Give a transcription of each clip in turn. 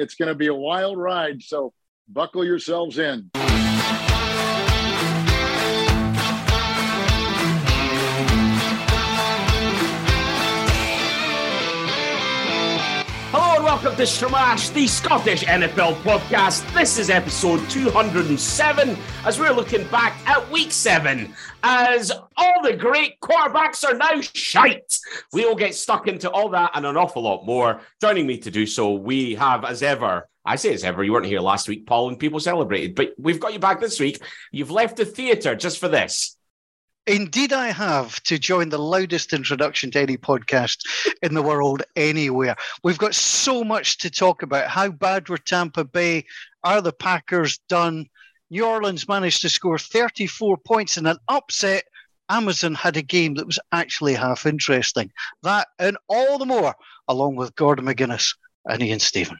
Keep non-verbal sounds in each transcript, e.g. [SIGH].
It's going to be a wild ride. So buckle yourselves in. Welcome to Stramash, the Scottish NFL podcast. This is episode 207 as we're looking back at week seven. As all the great quarterbacks are now shite. We will get stuck into all that and an awful lot more. Joining me to do so, we have, as ever, I say as ever, you weren't here last week, Paul, and people celebrated, but we've got you back this week. You've left the theatre just for this. Indeed, I have to join the loudest introduction to any podcast in the world anywhere. We've got so much to talk about. How bad were Tampa Bay? Are the Packers done? New Orleans managed to score 34 points in an upset. Amazon had a game that was actually half interesting. That and all the more, along with Gordon McGuinness and Ian Stephen.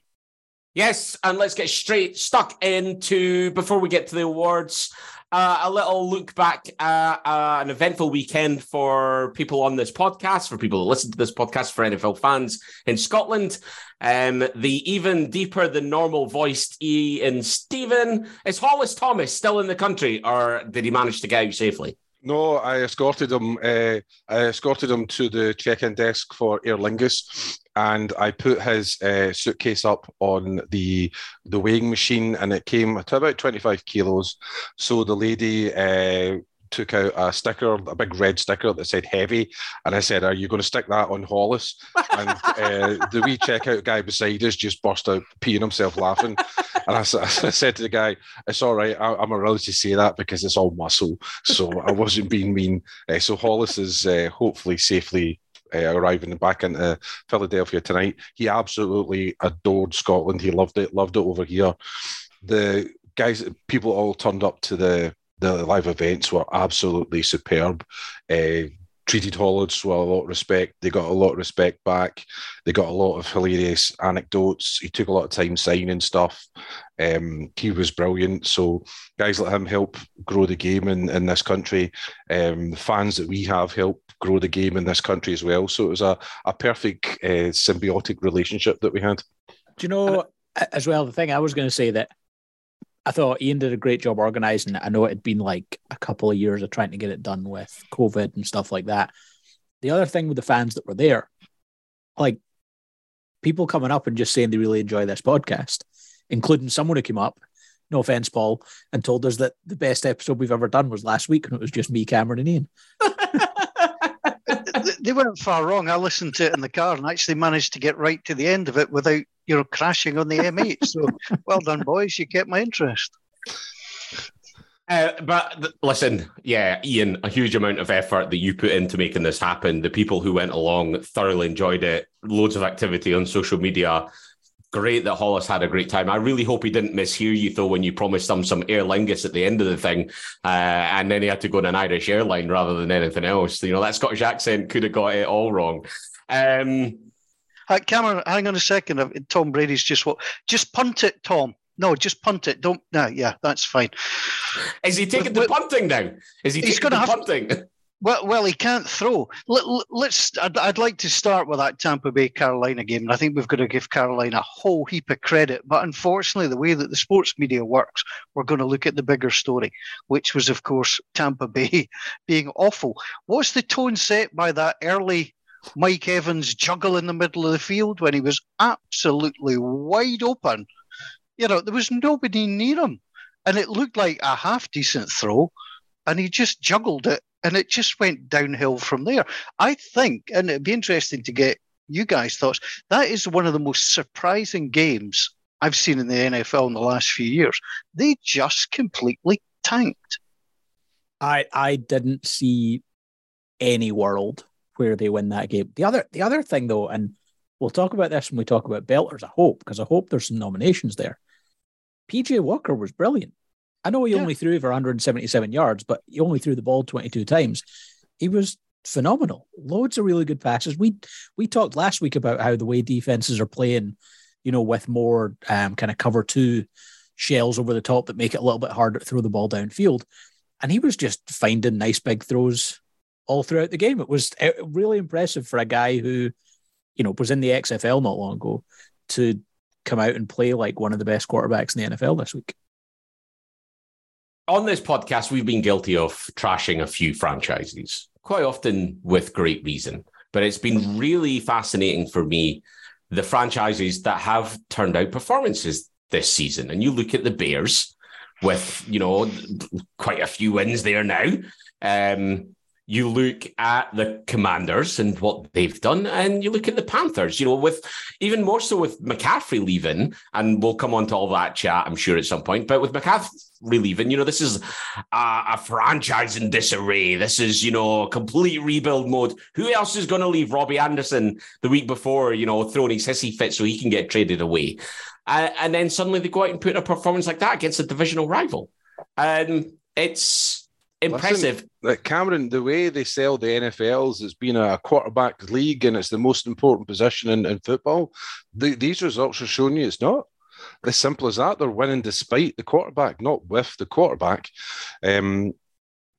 Yes, and let's get straight stuck into before we get to the awards. Uh, a little look back at uh, an eventful weekend for people on this podcast, for people that listen to this podcast, for NFL fans in Scotland. Um, the even deeper than normal voiced E Ian Stephen. Is Hollis Thomas still in the country, or did he manage to get out safely? No, I escorted him. Uh, I escorted him to the check-in desk for Aer Lingus, and I put his uh, suitcase up on the the weighing machine, and it came to about twenty five kilos. So the lady uh, took out a sticker, a big red sticker that said heavy. And I said, Are you going to stick that on Hollis? And uh, the wee checkout guy beside us just burst out peeing himself laughing. And I, [LAUGHS] I, said to the guy, It's all right. I, am allowed to say that because it's all muscle. So I wasn't being mean. Uh, so Hollis is uh, hopefully safely uh, arriving back into Philadelphia tonight. He absolutely adored Scotland. He loved it, loved it over here. The guys, people all turned up to the the live events were absolutely superb. Uh, treated Hollis with a lot of respect. They got a lot of respect back. They got a lot of hilarious anecdotes. He took a lot of time signing stuff. Um, he was brilliant. So guys like him help grow the game in, in this country. Um, the fans that we have help grow the game in this country as well. So it was a, a perfect uh, symbiotic relationship that we had. Do you know, as well, the thing I was going to say that I thought Ian did a great job organizing it. I know it had been like a couple of years of trying to get it done with COVID and stuff like that. The other thing with the fans that were there, like people coming up and just saying they really enjoy this podcast, including someone who came up, no offense, Paul, and told us that the best episode we've ever done was last week and it was just me, Cameron, and Ian. [LAUGHS] they weren't far wrong. I listened to it in the car and actually managed to get right to the end of it without, you know, crashing on the M8. So well done, boys. You kept my interest. Uh, but th- listen, yeah, Ian, a huge amount of effort that you put into making this happen. The people who went along thoroughly enjoyed it. Loads of activity on social media great that Hollis had a great time. I really hope he didn't mishear you though when you promised him some Aer Lingus at the end of the thing, uh, and then he had to go on an Irish airline rather than anything else. You know that Scottish accent could have got it all wrong. Um, uh, Cameron, hang on a second. Tom Brady's just what? Just punt it, Tom. No, just punt it. Don't. No, yeah, that's fine. Is he taking but, the punting now? Is he taking the have, punting? [LAUGHS] Well, well, he can't throw. Let, us I'd, I'd, like to start with that Tampa Bay Carolina game, and I think we've got to give Carolina a whole heap of credit. But unfortunately, the way that the sports media works, we're going to look at the bigger story, which was, of course, Tampa Bay [LAUGHS] being awful. What's the tone set by that early Mike Evans juggle in the middle of the field when he was absolutely wide open? You know, there was nobody near him, and it looked like a half decent throw, and he just juggled it and it just went downhill from there. I think, and it'd be interesting to get you guys' thoughts. That is one of the most surprising games I've seen in the NFL in the last few years. They just completely tanked. I I didn't see any world where they win that game. The other the other thing though, and we'll talk about this when we talk about Belters. I hope because I hope there's some nominations there. PJ Walker was brilliant. I know he yeah. only threw for 177 yards, but he only threw the ball 22 times. He was phenomenal. Loads of really good passes. We we talked last week about how the way defenses are playing, you know, with more um, kind of cover two shells over the top that make it a little bit harder to throw the ball downfield. And he was just finding nice big throws all throughout the game. It was uh, really impressive for a guy who, you know, was in the XFL not long ago to come out and play like one of the best quarterbacks in the NFL this week. On this podcast, we've been guilty of trashing a few franchises, quite often with great reason. But it's been really fascinating for me the franchises that have turned out performances this season. And you look at the Bears with, you know, quite a few wins there now. Um, you look at the commanders and what they've done, and you look at the Panthers, you know, with even more so with McCaffrey leaving, and we'll come on to all that chat, I'm sure, at some point. But with McCaffrey leaving, you know, this is a, a franchise in disarray. This is, you know, complete rebuild mode. Who else is going to leave Robbie Anderson the week before, you know, throwing his hissy fit so he can get traded away? Uh, and then suddenly they go out and put a performance like that against a divisional rival. Um, it's impressive. Listen, Cameron, the way they sell the NFLs, it's been a quarterback league and it's the most important position in, in football. The, these results are showing you it's not. As simple as that. They're winning despite the quarterback, not with the quarterback. Um,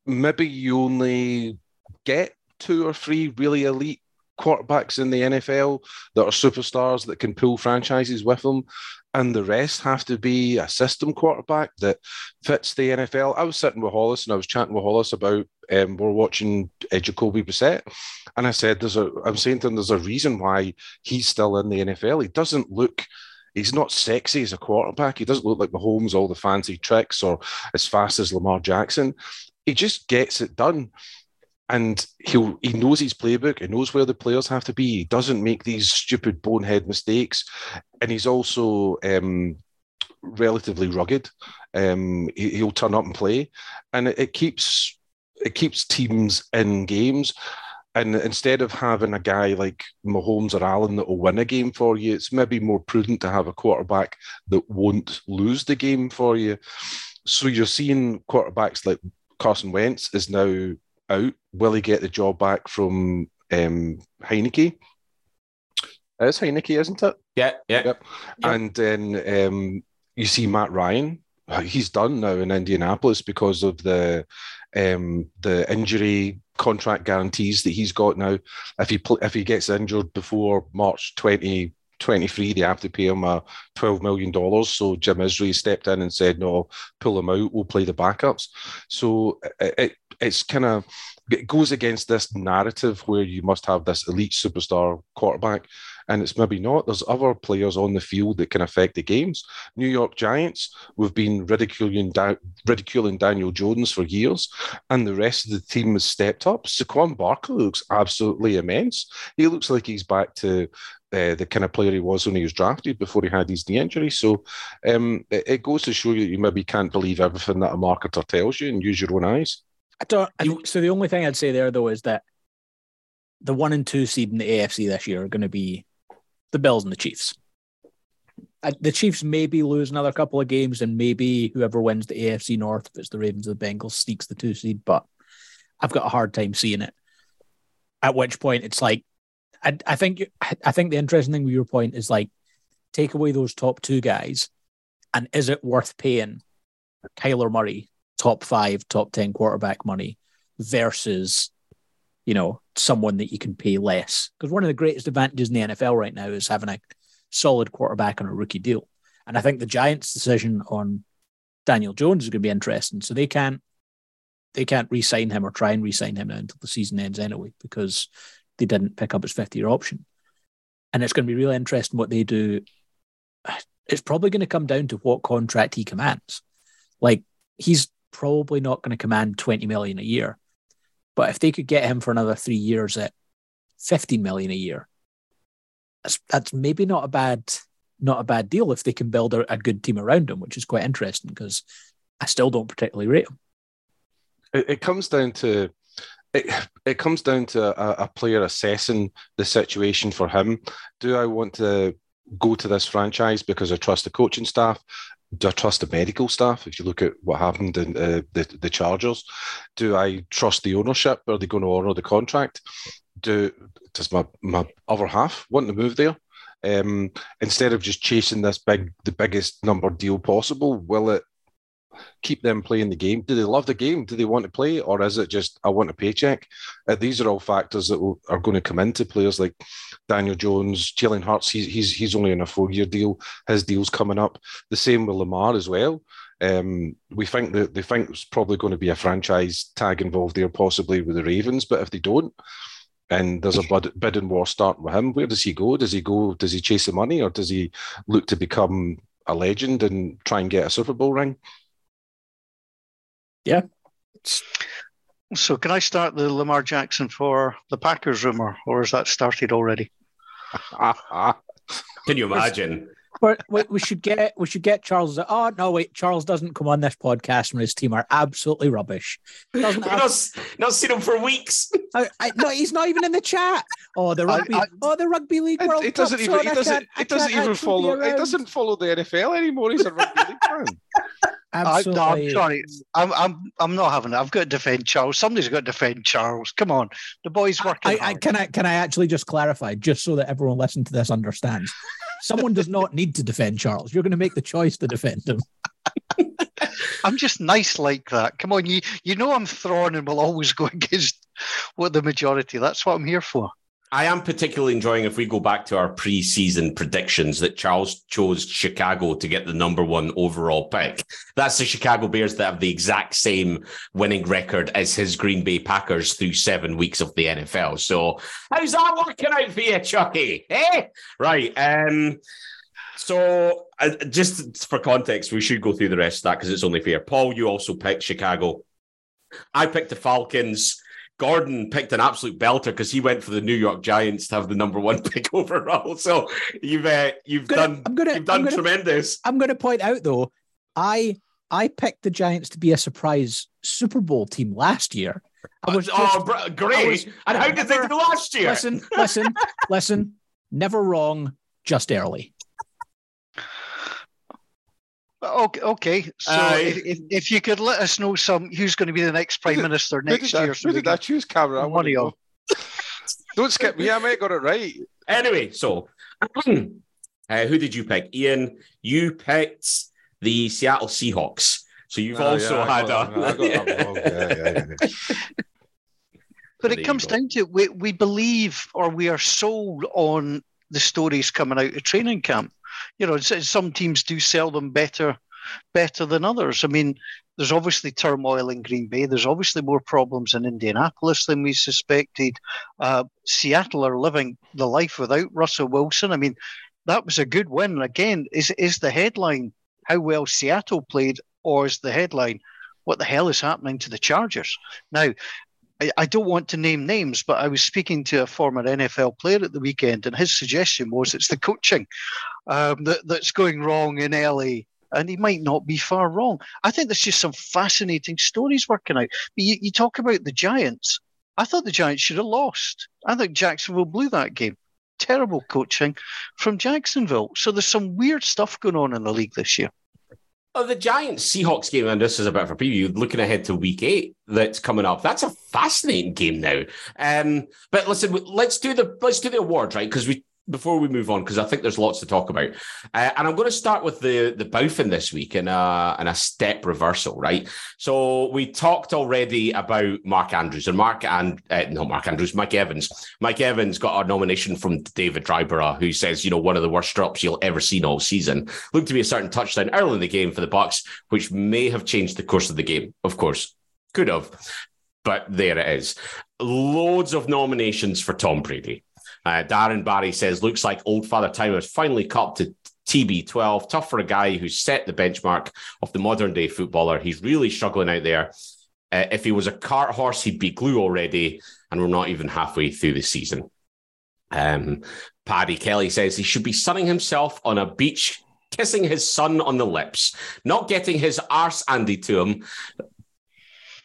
maybe you only get two or three really elite quarterbacks in the NFL that are superstars that can pull franchises with them and the rest have to be a system quarterback that fits the NFL. I was sitting with Hollis and I was chatting with Hollis about um, we're watching uh, Jacoby Brissett, and I said, "There's a." I'm saying to him, "There's a reason why he's still in the NFL. He doesn't look." He's not sexy as a quarterback. He doesn't look like Mahomes, all the fancy tricks, or as fast as Lamar Jackson. He just gets it done and he he knows his playbook. He knows where the players have to be. He doesn't make these stupid bonehead mistakes, and he's also um, relatively rugged. Um, he, will turn up and play, and it, it, keeps it keeps teams in games. And instead of having a guy like Mahomes or Allen that will win a game for you, it's maybe more prudent to have a quarterback that won't lose the game for you. So you're seeing quarterbacks like Carson Wentz is now out. Will he get the job back from um, Heinicke? It's Heinicke, isn't it? Yeah, yeah. Yep. And then um, you see Matt Ryan. He's done now in Indianapolis because of the um, the injury contract guarantees that he's got now. If he pl- if he gets injured before March twenty 23, they have to pay him a $12 million. So Jim Irsay stepped in and said, no, pull him out, we'll play the backups. So it, it it's kind of it goes against this narrative where you must have this elite superstar quarterback, and it's maybe not. There's other players on the field that can affect the games. New York Giants, we've been ridiculing, ridiculing Daniel Jones for years, and the rest of the team has stepped up. Saquon Barkley looks absolutely immense. He looks like he's back to uh, the kind of player he was when he was drafted before he had his knee injury. So um, it, it, goes to show you that you maybe can't believe everything that a marketer tells you and use your own eyes. I don't. I, so the only thing I'd say there though is that the one and two seed in the AFC this year are going to be the Bills and the Chiefs. The Chiefs maybe lose another couple of games, and maybe whoever wins the AFC North, if it's the Ravens or the Bengals, sneaks the two seed. But I've got a hard time seeing it. At which point, it's like I, I think I think the interesting thing with your point is like take away those top two guys, and is it worth paying Kyler Murray top five, top 10 quarterback money versus, you know, someone that you can pay less. Because one of the greatest advantages in the NFL right now is having a solid quarterback on a rookie deal. And I think the Giants' decision on Daniel Jones is going to be interesting. So they can't they can't re-sign him or try and re-sign him now until the season ends anyway, because they didn't pick up his fifth year option. And it's going to be really interesting what they do. It's probably going to come down to what contract he commands. Like he's probably not going to command 20 million a year. But if they could get him for another three years at 15 million a year, that's, that's maybe not a bad not a bad deal if they can build a, a good team around him, which is quite interesting because I still don't particularly rate him. It, it comes down to it, it comes down to a, a, player assessing the situation for him. Do I want to go to this franchise because I trust the coaching staff? do I trust the medical staff? If you look at what happened in uh, the the Chargers, do I trust the ownership? Are they going to honour the contract? Do does my my other half want to move there? Um, instead of just chasing this big the biggest number deal possible, will it keep them playing the game. Do they love the game? Do they want to play, or is it just I want a paycheck? Uh, these are all factors that will, are going to come into players like Daniel Jones, Jalen Hurts. He's he's he's only on a four year deal. His deal's coming up. The same with Lamar as well. Um, we think that they think there's probably going to be a franchise tag involved there, possibly with the Ravens. But if they don't, and there's a bid, bidding war starting with him, where does he go? Does he go? Does he chase the money, or does he look to become a legend and try and get a Super Bowl ring? Yeah. So, can I start the Lamar Jackson for the Packers rumor, or has that started already? [LAUGHS] Can you imagine? But we, we should get we should get Charles. Oh no, wait, Charles doesn't come on this podcast when his team are absolutely rubbish. Doesn't We've not, not seen him for weeks. I, I, no, he's not even in the chat. Oh, the rugby. I- oh, the rugby league It, World it doesn't Cup's even. on. I It doesn't. It doesn't even follow. It doesn't follow the NFL anymore. He's a rugby league fan. [LAUGHS] I, no, Absolutely. I'm sorry. I'm, I'm, I'm not having it. I've got to defend Charles. Somebody's got to defend Charles. Come on, the boy's working I, I, hard. can I can I actually just clarify, just so that everyone listening to this understands? Someone does not need to defend Charles. You're going to make the choice to defend him. [LAUGHS] I'm just nice like that. Come on, you you know I'm thrawn and will always go [LAUGHS] against what the majority. That's what I'm here for. I am particularly enjoying if we go back to our pre-season predictions that Charles chose Chicago to get the number one overall pick. That's the Chicago Bears that have the exact same winning record as his Green Bay Packers through seven weeks of the NFL. So how's that working out for you, Chucky? Eh? Right. Um, so uh, just for context, we should go through the rest of that because it's only fair. Paul, you also picked Chicago. I picked the Falcons. Gordon picked an absolute belter because he went for the New York Giants to have the number one [LAUGHS] pick overall. So you've uh, you've Gonna- done gonna- you've done I'm gonna- tremendous. I'm going to point out though, I I picked the Giants to be a surprise Super Bowl team last year. I was oh, just, br- great! was- and how did they never- do last year? listen, listen, listen. [LAUGHS] Never wrong, just early. Okay, okay. So Aye. if, if, if you could let us know some who's going to be the next prime minister Who did next that, year, so who did I choose, Cameron? I want Money to on. [LAUGHS] Don't skip me. I might have got it right. Anyway, so [CLEARS THROAT] uh, who did you pick? Ian, you picked the Seattle Seahawks. So you've Oh, also yeah, had got that- I got that wrong. a. Yeah, yeah, yeah. [LAUGHS] But it comes go. down to we, we believe or we are sold on the stories coming out of training camp. You know, some teams do sell them better better than others. I mean, there's obviously turmoil in Green Bay. There's obviously more problems in Indianapolis than we suspected. Uh, Seattle are living the life without Russell Wilson. I mean, that was a good win. Again, is is the headline how well Seattle played, or is the headline what the hell is happening to the Chargers? Now, I, don't want to name names, but I was speaking to a former NFL player at the weekend, and his suggestion was it's the coaching um, that, that's going wrong in LA. And he might not be far wrong. I think there's just some fascinating stories working out. But you, you talk about the Giants. I thought the Giants should have lost. I think Jacksonville blew that game. Terrible coaching from Jacksonville. So there's some weird stuff going on in the league this year. Oh, the Giants Seahawks game, and this is a bit of a preview. Looking ahead to Week Eight, that's coming up. That's a fascinating game now. Um, but listen, let's do the let's do the awards right because we before we move on because I think there's lots to talk about. Uh, and I'm going to start with the the Bowfin this week in a in a step reversal, right? So we talked already about Mark Andrews and Mark and uh, no Mark Andrews, Mike Evans. Mike Evans got a nomination from David Dryborough, who says, you know, one of the worst drops you'll ever seen all season. Looked to be a certain touchdown early in the game for the Bucks, which may have changed the course of the game. Of course, could have, but there it is. Loads of nominations for Tom Brady. Uh, Darren Barry says, looks like old Father Time has finally caught to TB12. Tough for a guy who set the benchmark of the modern day footballer. He's really struggling out there. Uh, if he was a cart horse, he'd be glue already, and we're not even halfway through the season. Um, Paddy Kelly says he should be sunning himself on a beach, kissing his son on the lips, not getting his arse Andy to him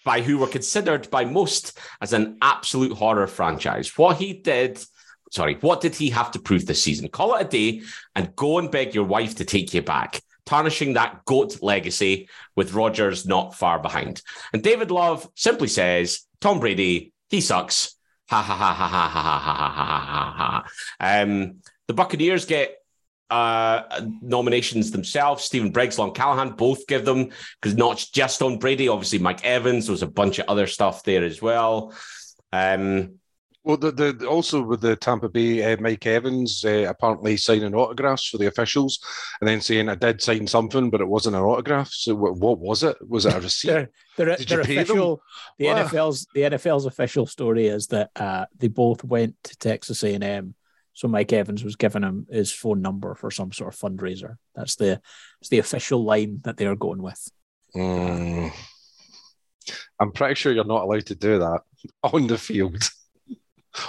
by who were considered by most as an absolute horror franchise. What he did, sorry, what did he have to prove this season? Call it a day and go and beg your wife to take you back, tarnishing that GOAT legacy with Rodgers not far behind. And David Love simply says, Tom Brady, he sucks. Ha ha ha ha ha ha ha ha ha ha ha. Um, the Buccaneers get uh, nominations themselves. Stephen Briggs, Long Callahan, both give them because not just on Brady. Obviously, Mike Evans. There was a bunch of other stuff there as well. Um, Well, the, the also with the Tampa Bay, uh, Mike Evans uh, apparently signing autographs for the officials, and then saying I did sign something, but it wasn't an autograph. So what, what was it? Was it a [LAUGHS] receipt? Their, their, Did you pay them? the Wow. NFL's the NFL's official story is that uh, they both went to Texas A and M. So Mike Evans was giving him his phone number for some sort of fundraiser. That's the it's the official line that they are going with. Mm. I'm pretty sure you're not allowed to do that [LAUGHS] on the field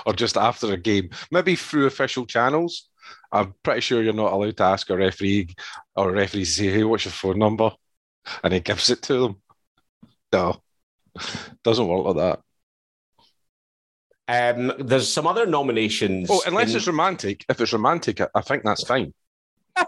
or just after a game. Maybe through official channels. I'm pretty sure you're not allowed to ask a referee or a referee to say, "Hey, what's your phone number?" and he gives it to them. No, [LAUGHS] doesn't work like that. um, there's some other nominations. Oh, unless in- it's romantic. If it's romantic, I- think that's fine. [LAUGHS]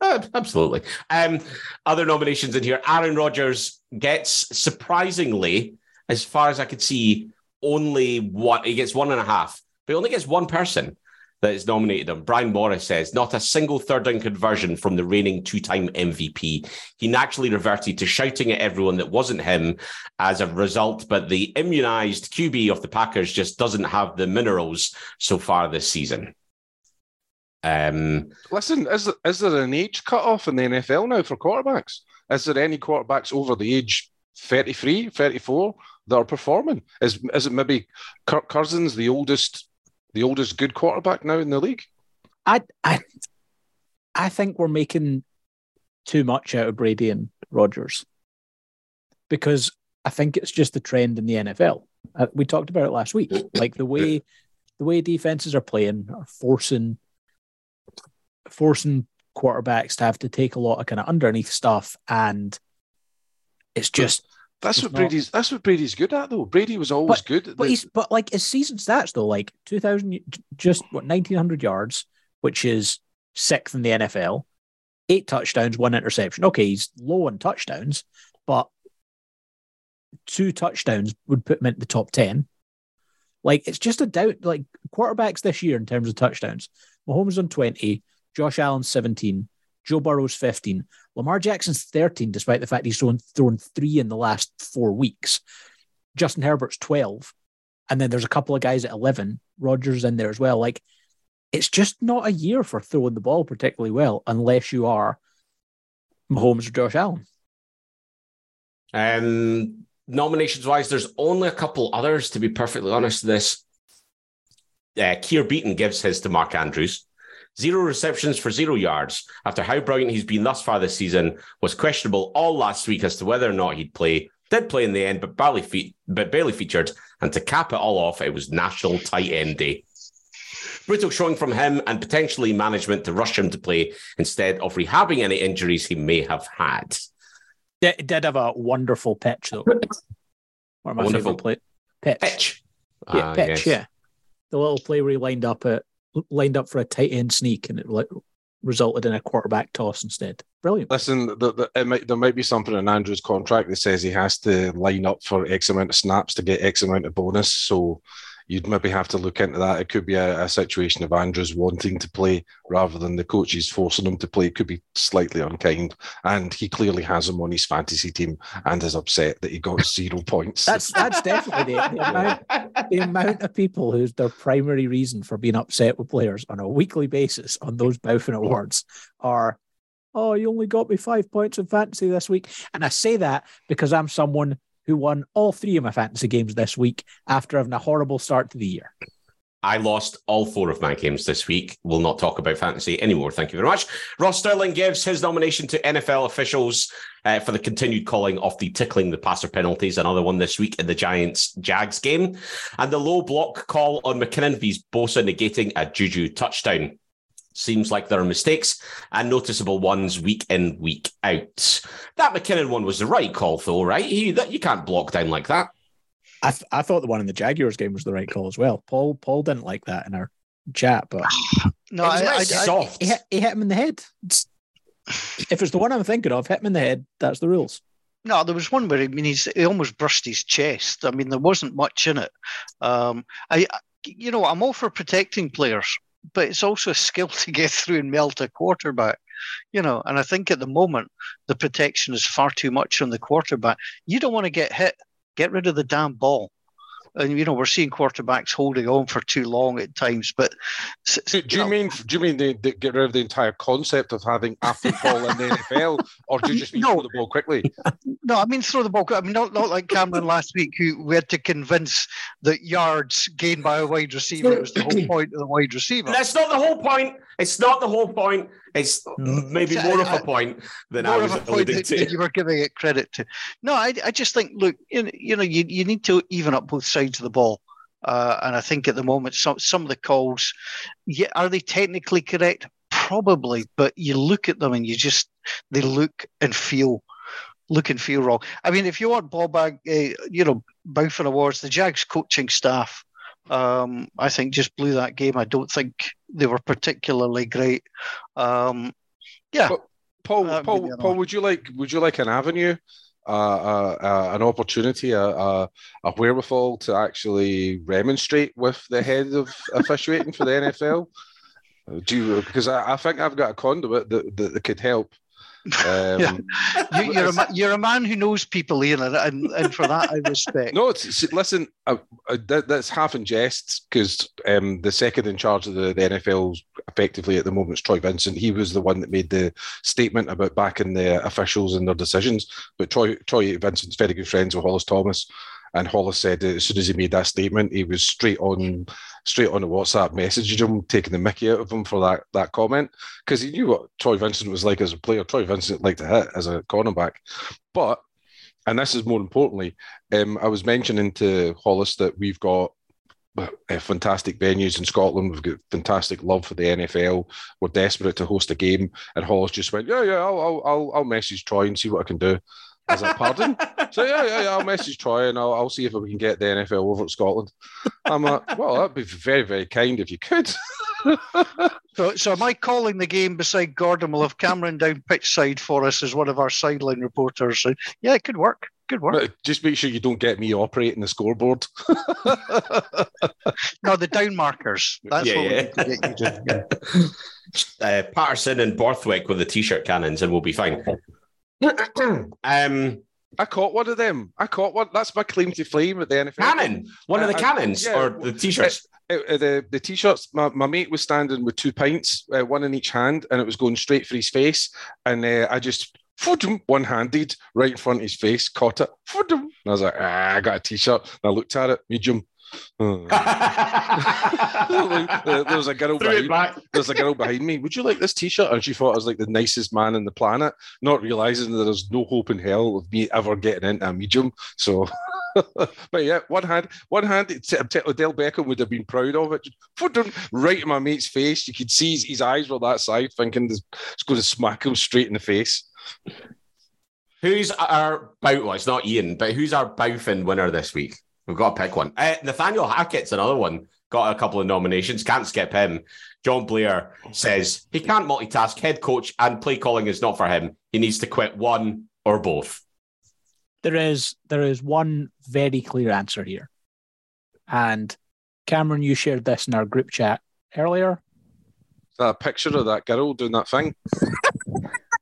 Absolutely. Um, other nominations in here. Aaron Rodgers gets surprisingly, as far as I could see, only one. He gets one and a half, but he only gets one person that is nominated him. Brian Morris says not a single third down conversion from the reigning two-time MVP. He naturally reverted to shouting at everyone that wasn't him as a result, but the immunized QB of the Packers just doesn't have the minerals so far this season. Um, Listen, is is there an age cutoff in the NFL now for quarterbacks? Is there any quarterbacks over the age 33, 34 that are performing? Is is it maybe Kirk Cousins the oldest the oldest good quarterback now in the league? I I I think we're making too much out of Brady and Rodgers because I think it's just the trend in the NFL. Uh, we talked about it last week, like the way the way defenses are playing are forcing forcing quarterbacks to have to take a lot of kind of underneath stuff, and it's just That's It's what not- Brady's that's what Brady's good at though. Brady was always good at But the- he's but like his season stats though, like two thousand, just what nineteen hundred yards, which is sixth in the NFL, eight touchdowns, one interception. Okay, he's low on touchdowns, but two touchdowns would put him into the top ten. Like it's just a doubt. Like quarterbacks this year in terms of touchdowns, Mahomes on twenty, Josh Allen seventeen, Joe Burrow's fifteen, Lamar Jackson's thirteen, despite the fact he's thrown thrown three in the last four weeks. Justin Herbert's 12. And then there's a couple of guys at 11. Rodgers in there as well. Like, it's just not a year for throwing the ball particularly well unless you are Mahomes or Josh Allen. Um, nominations wise, there's only a couple others, to be perfectly honest. This uh, Keir Beaton gives his to Mark Andrews. Zero receptions for zero yards after how brilliant he's been thus far this season was questionable all last week as to whether or not he'd play. Did play in the end, but barely fe- but barely featured. And to cap it all off, it was National Tight End Day. Brutal showing from him and potentially management to rush him to play instead of rehabbing any injuries he may have had. Did, did have a wonderful pitch, though. One of my Wonderful play. Pitch. Pitch. Yeah, Ah, pitch, yes. yeah. The little play where he lined up at lined up for a tight end sneak and it like resulted in a quarterback toss instead. Brilliant. Listen, the, the, might, there might be something in Andrew's contract that says he has to line up for X amount of snaps to get X amount of bonus. So you'd maybe have to look into that. It could be a, a situation of Andrews wanting to play rather than the coaches forcing him to play. It could be slightly unkind. And he clearly has him on his fantasy team and is upset that he got [LAUGHS] zero points. That's that's definitely the, the amount the amount of people who's their primary reason for being upset with players on a weekly basis on those Bowfin awards are, oh, you only got me five points in fantasy this week. And I say that because I'm someone who won all three of my fantasy games this week after having a horrible start to the year. I lost all four of my games this week. We'll not talk about fantasy anymore. Thank you very much. Ross Sterling gives his nomination to NFL officials uh, for the continued calling of the tickling the passer penalties, another one this week in the Giants Jags game, and the low block call on McKinnon vs Bosa negating a Juju touchdown. Seems like there are mistakes and noticeable ones week in, week out. That McKinnon one was the right call, though, right? He, that, you can't block down like that. I, th- I thought the one in the Jaguars game was the right call as well. Paul Paul didn't like that in our chat, but [SIGHS] No, It was I, very I, I, soft. he hit, he hit him in the head. If it's the one I'm thinking of, hit him in the head. That's the rules. No, there was one where I mean he's he almost brushed his chest. I mean there wasn't much in it. Um, I, I- you know, I'm all for protecting players, but it's also a skill to get through and melt a quarterback. You know, and I think at the moment the protection is far too much on the quarterback. You don't want to get hit. Get rid of the damn ball and you know we're seeing quarterbacks holding on for too long at times. But do, do you, know, mean do you mean they, they, get rid of the entire concept of having a football in the NFL, or do you just mean no, throw the ball quickly? [LAUGHS] No, I mean throw the ball. I mean not not like Cameron last week, who we had to convince that yards gained by a wide receiver was the whole point of the wide receiver. [CLEARS THROAT] That's not the whole point. It's not the whole point. It's maybe more of a point than I was alluding to. You were giving it credit to. No, I, I just think, look, you know, you, you need to even up both sides of the ball. Uh, and I think at the moment, some some of the calls, yeah, are they technically correct? Probably, but you look at them and you just they look and feel look and feel wrong. I mean, if you want ball bag, uh, you know, Bowfin Awards, the Jags coaching staff um, I think just blew that game. I don't think they were particularly great. Um, yeah. But Paul, uh, Paul, Paul, would you like would you like an avenue, uh, uh, uh an opportunity, a, a, a, wherewithal to actually remonstrate with the head of officiating for the NFL? Do you, because I, I, think I've got a conduit that, that, that could help. Um, yeah. you, are a, you're a man who knows people, Ian, and, and for that I respect. No, it's, it's, listen, uh, uh, that, that's half in jest because um, the second in charge of the, the NFL effectively at the moment is Troy Vincent. He was the one that made the statement about backing the officials and their decisions. But Troy, Troy Vincent's very good friends with Hollis Thomas. And Hollis said as soon as he made that statement, he was straight on straight on a WhatsApp messaging him, taking the mickey out of him for that that comment because he knew what Troy Vincent was like as a player. Troy Vincent liked to hit as a cornerback, but and this is more importantly, um, I was mentioning to Hollis that we've got uh, fantastic venues in Scotland. We've got fantastic love for the NFL. We're desperate to host a game, and Hollis just went, "Yeah, yeah, I'll, I'll, I'll message Troy and see what I can do." As a pardon. so yeah, yeah, yeah, I'll message Troy and I'll, I'll see if we can get the NFL over at Scotland. I'm like, well, that'd be very, very kind if you could. [LAUGHS] so, so am I calling the game beside Gordon? We'll have Cameron down pitch side for us as one of our sideline reporters. So, yeah, it could work. Good work. But just make sure you don't get me operating the scoreboard. [LAUGHS] no, the down markers. That's yeah, what yeah. we need to get you to. [LAUGHS] Uh, Patterson and Borthwick with the t-shirt cannons, and we'll be fine [COUGHS] um, I caught one of them. I caught one. That's my claim to fame at the NFL. Cannon, one of the uh, cannons, yeah, or the t-shirts. Uh, uh, the the t-shirts. My, my mate was standing with two pints, uh, one in each hand, and it was going straight for his face. And uh, I just one handed right in front of his face, caught it. And I was like, ah, I got a t-shirt. And I looked at it, medium. [LAUGHS] Hmm. there was a girl behind, there's a girl behind me. Would you like this T-shirt? And she thought I was like the nicest man on the planet, not realizing that there's no hope in hell of me ever getting into a medium. So, [LAUGHS] but yeah, one hand, one hand. Odell Beckham would have been proud of it. Put him right in my mate's face, you could see his, his eyes were that side, thinking it's going to smack him straight in the face. Who's our bout? Well, it's not Ian, but who's our Bowfin winner this week? We've got to pick one. Uh, Nathaniel Hackett's another one. Got a couple of nominations. Can't skip him. John Blair says he can't multitask. Head coach and play calling is not for him. He needs to quit one or both. There is there is one very clear answer here, and Cameron, you shared this in our group chat earlier. That picture of that girl doing that thing.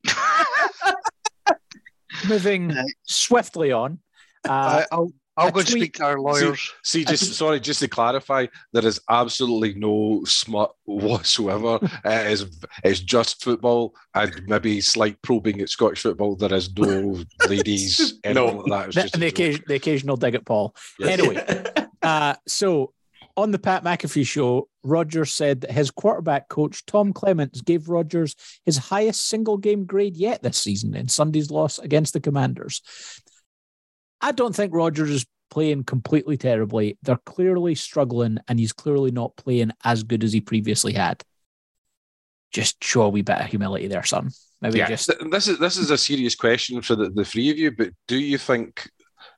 [LAUGHS] Moving swiftly on. Uh, I'll, I'll go speak to our lawyers. See, see just sorry, just to clarify, there is absolutely no smut whatsoever. [LAUGHS] it is it's just football and maybe slight probing at Scottish football. There is no [LAUGHS] ladies, no. Like that. The, the, occasion, the, occasional dig at Paul. Yes. Anyway, [LAUGHS] uh, so on the Pat McAfee show, Rodgers said that his quarterback coach Tom Clements gave Rodgers his highest single game grade yet this season in Sunday's loss against the Commanders. I don't think Rodgers is playing completely terribly. They're clearly struggling, and he's clearly not playing as good as he previously had. Just show a wee bit of humility there, son. Maybe yeah. just this is this is a serious question for the, the three of you. But do you think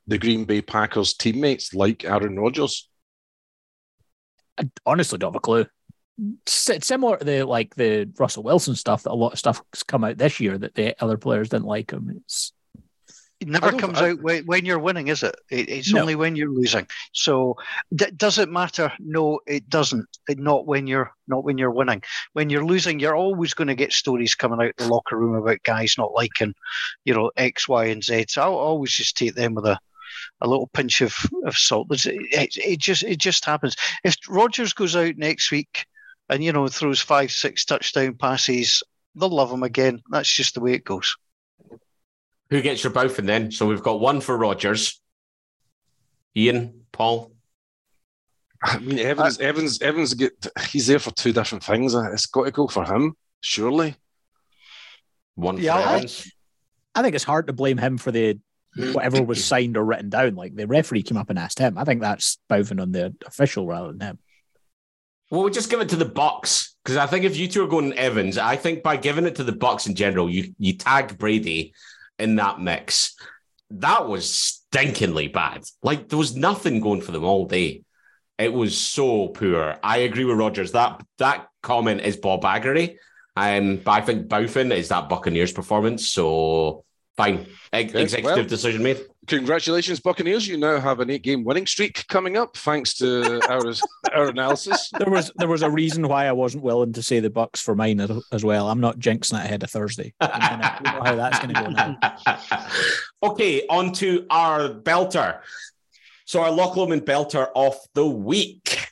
the Green Bay Packers teammates like Aaron Rodgers? I honestly don't have a clue. Similar to the like the Russell Wilson stuff that a lot of stuff has come out this year that the other players didn't like him. It's It never comes I- out when, when you're winning, is it? it it's No. only when you're losing. So d- does it matter? No, it doesn't. It, not when you're not when you're winning. When you're losing, you're always going to get stories coming out the locker room about guys not liking, you know, X, Y, and Z. So I'll always just take them with a, a little pinch of, of salt. It's- It, it just it just happens. If Rodgers goes out next week and you know throws five, six touchdown passes, they'll love him again. That's just the way it goes. Who gets your Bowfin then? So we've got one for Rodgers. Ian, Paul. I mean, Evans, Evans, Evans. Get he's there for two different things. Uh, it's got to go for him, surely. One Yeah, for I- Evans. I think it's hard to blame him for the whatever was [CLEARS THROAT] signed or written down. Like the referee came up and asked him. I think that's Bowden on the official rather than him. Well, we just give it to the Bucks because I think if you two are going Evans, I think by giving it to the Bucks in general, you you tag Brady in that mix. That was stinkingly bad. Like there was nothing going for them all day. It was so poor. I agree with Rodgers. That that comment is Bob Aggery. Um, but I think Bowfin is that Buccaneers performance. So fine. Ex- Okay, executive well. decision made. Congratulations, Buccaneers! You now have an eight-game winning streak coming up, thanks to our our analysis. [LAUGHS] There was there was a reason why I wasn't willing to say the Bucks for mine as, as well. I'm not jinxing it ahead of Thursday. [LAUGHS] We know how that's going to go now. [LAUGHS] okay, on to our belter. So our Loch Lomond belter of the week.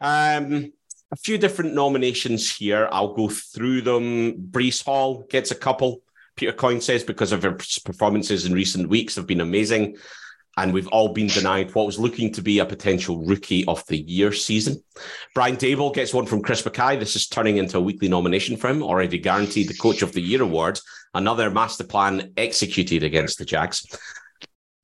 Um, a few different nominations here. I'll go through them. Breece Hall gets a couple. Peter Coyne says because of his performances in recent weeks have been amazing. And we've all been denied what was looking to be a potential rookie of the year season. Brian Daboll gets one from Chris Mackay. This is turning into a weekly nomination for him, already guaranteed the Coach of the Year award. Another master plan executed against the Jags.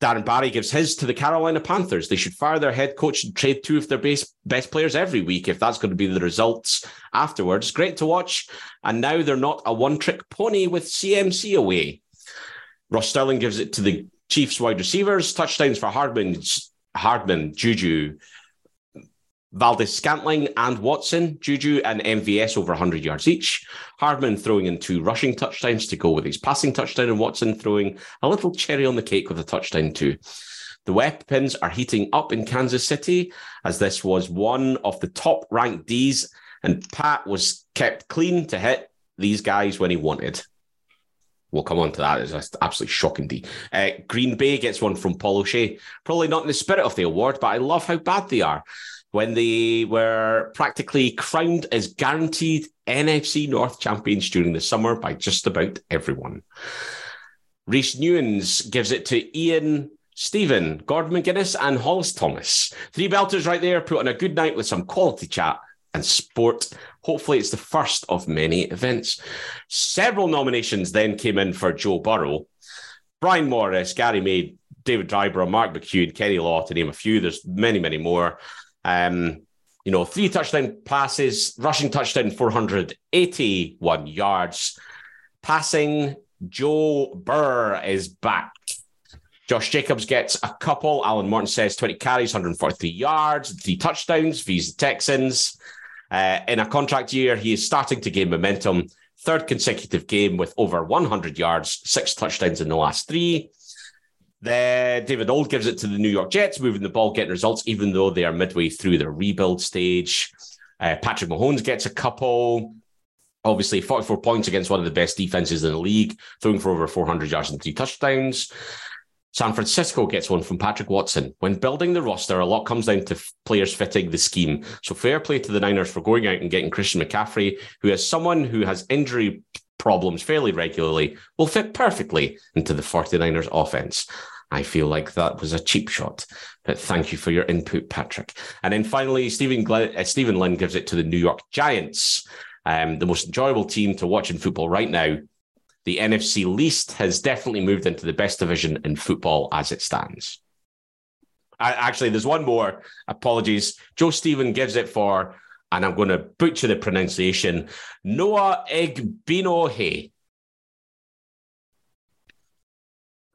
Darren Barry gives his to the Carolina Panthers. They should fire their head coach and trade two of their base, best players every week if that's going to be the results afterwards. Great to watch. And now they're not a one trick pony with CMC away. Ross Sterling gives it to the Chiefs wide receivers. Touchdowns for Hardman, Hardman, Juju, Valdes-Scantling and Watson, Juju and MVS over 100 yards each. Hardman throwing in two rushing touchdowns to go with his passing touchdown, and Watson throwing a little cherry on the cake with a touchdown too. The weapons are heating up in Kansas City as this was one of the top ranked Ds, and Pat was kept clean to hit these guys when he wanted. We'll come on to that. It's just absolutely shocking D. Uh, Green Bay gets one from Paul O'Shea. Probably not in the spirit of the award, but I love how bad they are when they were practically crowned as guaranteed NFC North champions during the summer by just about everyone. Reese Newens gives it to Ian, Stephen, Gordon McGuinness, and Hollis Thomas. Three belters right there, put on a good night with some quality chat and sport. Hopefully, it's the first of many events. Several nominations then came in for Joe Burrow. Brian Morris, Gary May, David Dryborough, Mark McHugh, Kenny Law, to name a few. There's many, many more. Um, you know, three touchdown passes, rushing touchdown, 481 yards. Passing, Joe Burr is back. Josh Jacobs gets a couple. Alan Morton says 20 carries, 143 yards, three touchdowns for the Texans. Uh, in a contract year, he is starting to gain momentum. Third consecutive game with over 100 yards, six touchdowns in the last three. David Old gives it to the New York Jets, moving the ball, getting results, even though they are midway through their rebuild stage. Uh, Patrick Mahomes gets a couple. Obviously, 44 points against one of the best defenses in the league, throwing for over 400 yards and three touchdowns. San Francisco gets one from Patrick Watson. When building the roster, a lot comes down to f- players fitting the scheme. So fair play to the Niners for going out and getting Christian McCaffrey, who is someone who has injury problems fairly regularly, will fit perfectly into the 49ers offense. I feel like that was a cheap shot, but thank you for your input, Patrick. And then finally, Stephen, Glenn, uh, Stephen Lynn gives it to the New York Giants, um, the most enjoyable team to watch in football right now. The NFC least has definitely moved into the best division in football as it stands. I, actually, there's one more. Apologies. Joe Stephen gives it for, and I'm going to butcher the pronunciation, Noah Egbinohe.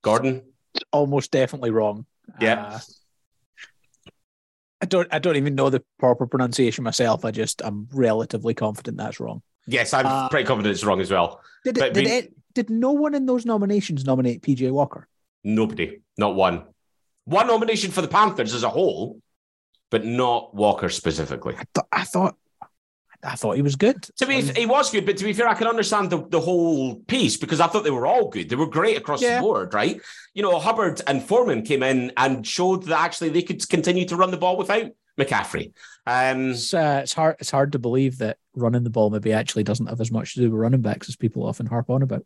Gordon? It's almost definitely wrong. Yeah. Uh, I don't I don't even know the proper pronunciation myself. I just I'm relatively confident that's wrong. Yes, I'm Uh, pretty confident it's wrong as well. Did did it did no one in those nominations nominate PJ Walker? Nobody, not one. One nomination for the Panthers as a whole, but not Walker specifically. I, th- I thought I thought he was good. To be, he was good, but to be fair, I can understand the, the whole piece because I thought they were all good. They were great across Yeah. the board, right? You know, Hubbard and Foreman came in and showed that actually they could continue to run the ball without McCaffrey. Um, It's, uh, it's hard. It's hard to believe that running the ball maybe actually doesn't have as much to do with running backs as people often harp on about.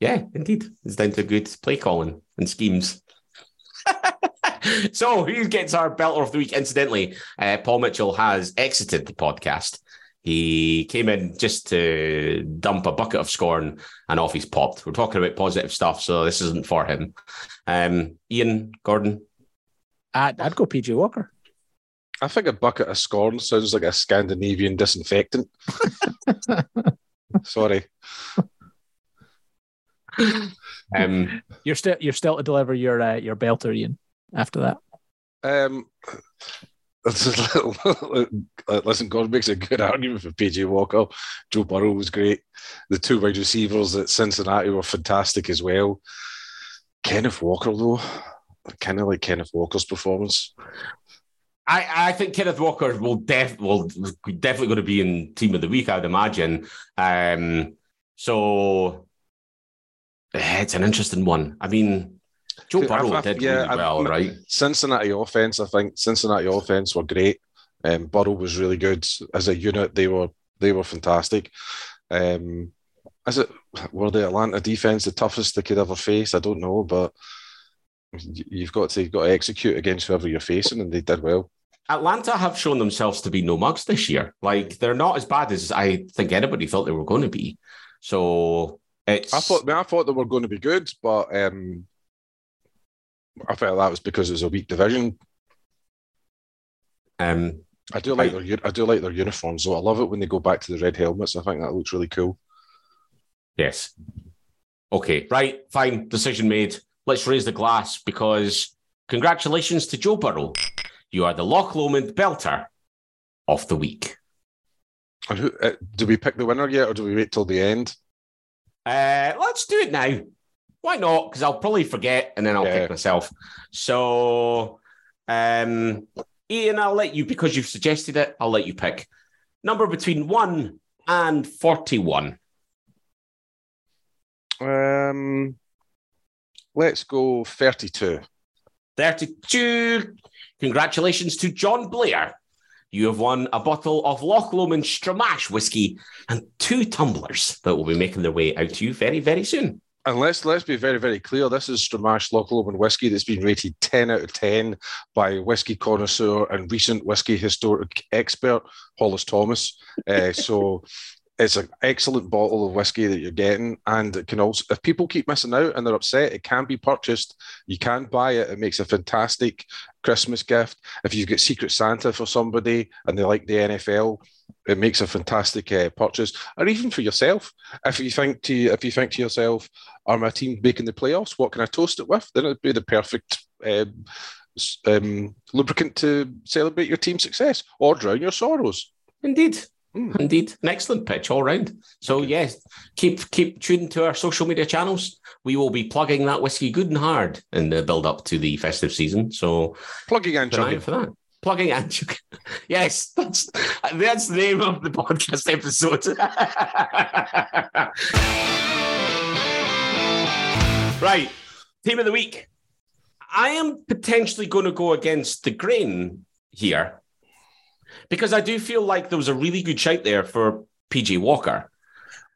yeah, indeed, it's down to good play calling and schemes. [LAUGHS] [LAUGHS] so, who gets our belter of the week? Incidentally, uh, Paul Mitchell has exited the podcast. He came in just to dump a bucket of scorn and off he's popped. We're talking about positive stuff, so this isn't for him. Um, Ian Gordon, I'd, I'd go PJ Walker. I think a bucket of scorn sounds like a Scandinavian disinfectant. [LAUGHS] Sorry. um, You're still you're still to deliver your uh, your belter, Ian. After that, Um, this is a little- listen, God makes a good argument for PJ Walker. Joe Burrow was great. The two wide receivers at Cincinnati were fantastic as well. Kenneth Walker, though, kind of like Kenneth Walker's performance. I, I think Kenneth Walker will def will definitely going to be in team of the week, I'd imagine. Um, so eh, it's an interesting one. I mean, Joe Burrow I've- did yeah, really well, right? Cincinnati offense, I think Cincinnati offense were great. Um, Burrow was really good as a unit. They were they were fantastic. Um, is it were the Atlanta defense the toughest they could ever face? I don't know, but you've got to you've got to execute against whoever you're facing, and they did well. Atlanta have shown themselves to be no mugs this year. Like they're not as bad as I think anybody thought they were going to be. So it's I thought I thought they were going to be good, but um, I felt that was because it was a weak division. um, I do like Right. their I do like their uniforms, though. I love it when they go back to the red helmets. I think that looks really cool. Yes. Okay, right, fine. Decision made. Let's raise the glass because congratulations to Joe Burrow. You are the Loch Lomond Belter of the week. And who uh, do we pick the winner yet, or do we wait till the end? Uh, let's do it now. Why not? Because I'll probably forget and then I'll Yeah. pick myself. So, um, Ian, I'll let you, because you've suggested it, I'll let you pick. Number between 1 and 41. Um, let's go thirty-two. 32. Congratulations to John Blair. You have won a bottle of Loch Lomond Stramash whiskey and two tumblers that will be making their way out to you very, very soon. And let's let's be very very clear. This is Stramash Loch Lomond whiskey that's been rated ten out of ten by whiskey connoisseur and recent whiskey historic expert Hollis Thomas. Uh, so. It's an excellent bottle of whiskey that you're getting, and it can also, if people keep missing out and they're upset, it can be purchased. You can buy it. It makes a fantastic Christmas gift. If you've got Secret Santa for somebody and they like the NFL, it makes a fantastic uh, purchase. Or even for yourself, if you think to if you think to yourself, "Are my team making the playoffs? What can I toast it with?" Then it'd be the perfect um, um, lubricant to celebrate your team's success or drown your sorrows. Indeed. Hmm. Indeed. An excellent pitch all round. So yes, keep keep tuned to our social media channels. We will be plugging that whiskey good and hard in the build up to the festive season. So Plugging and chugging. for that. Plugging and chugging. [LAUGHS] Yes, that's that's the name of the podcast episode. [LAUGHS] right. Team of the week. I am potentially going to go against the grain here because I do feel like there was a really good shout there for PJ Walker.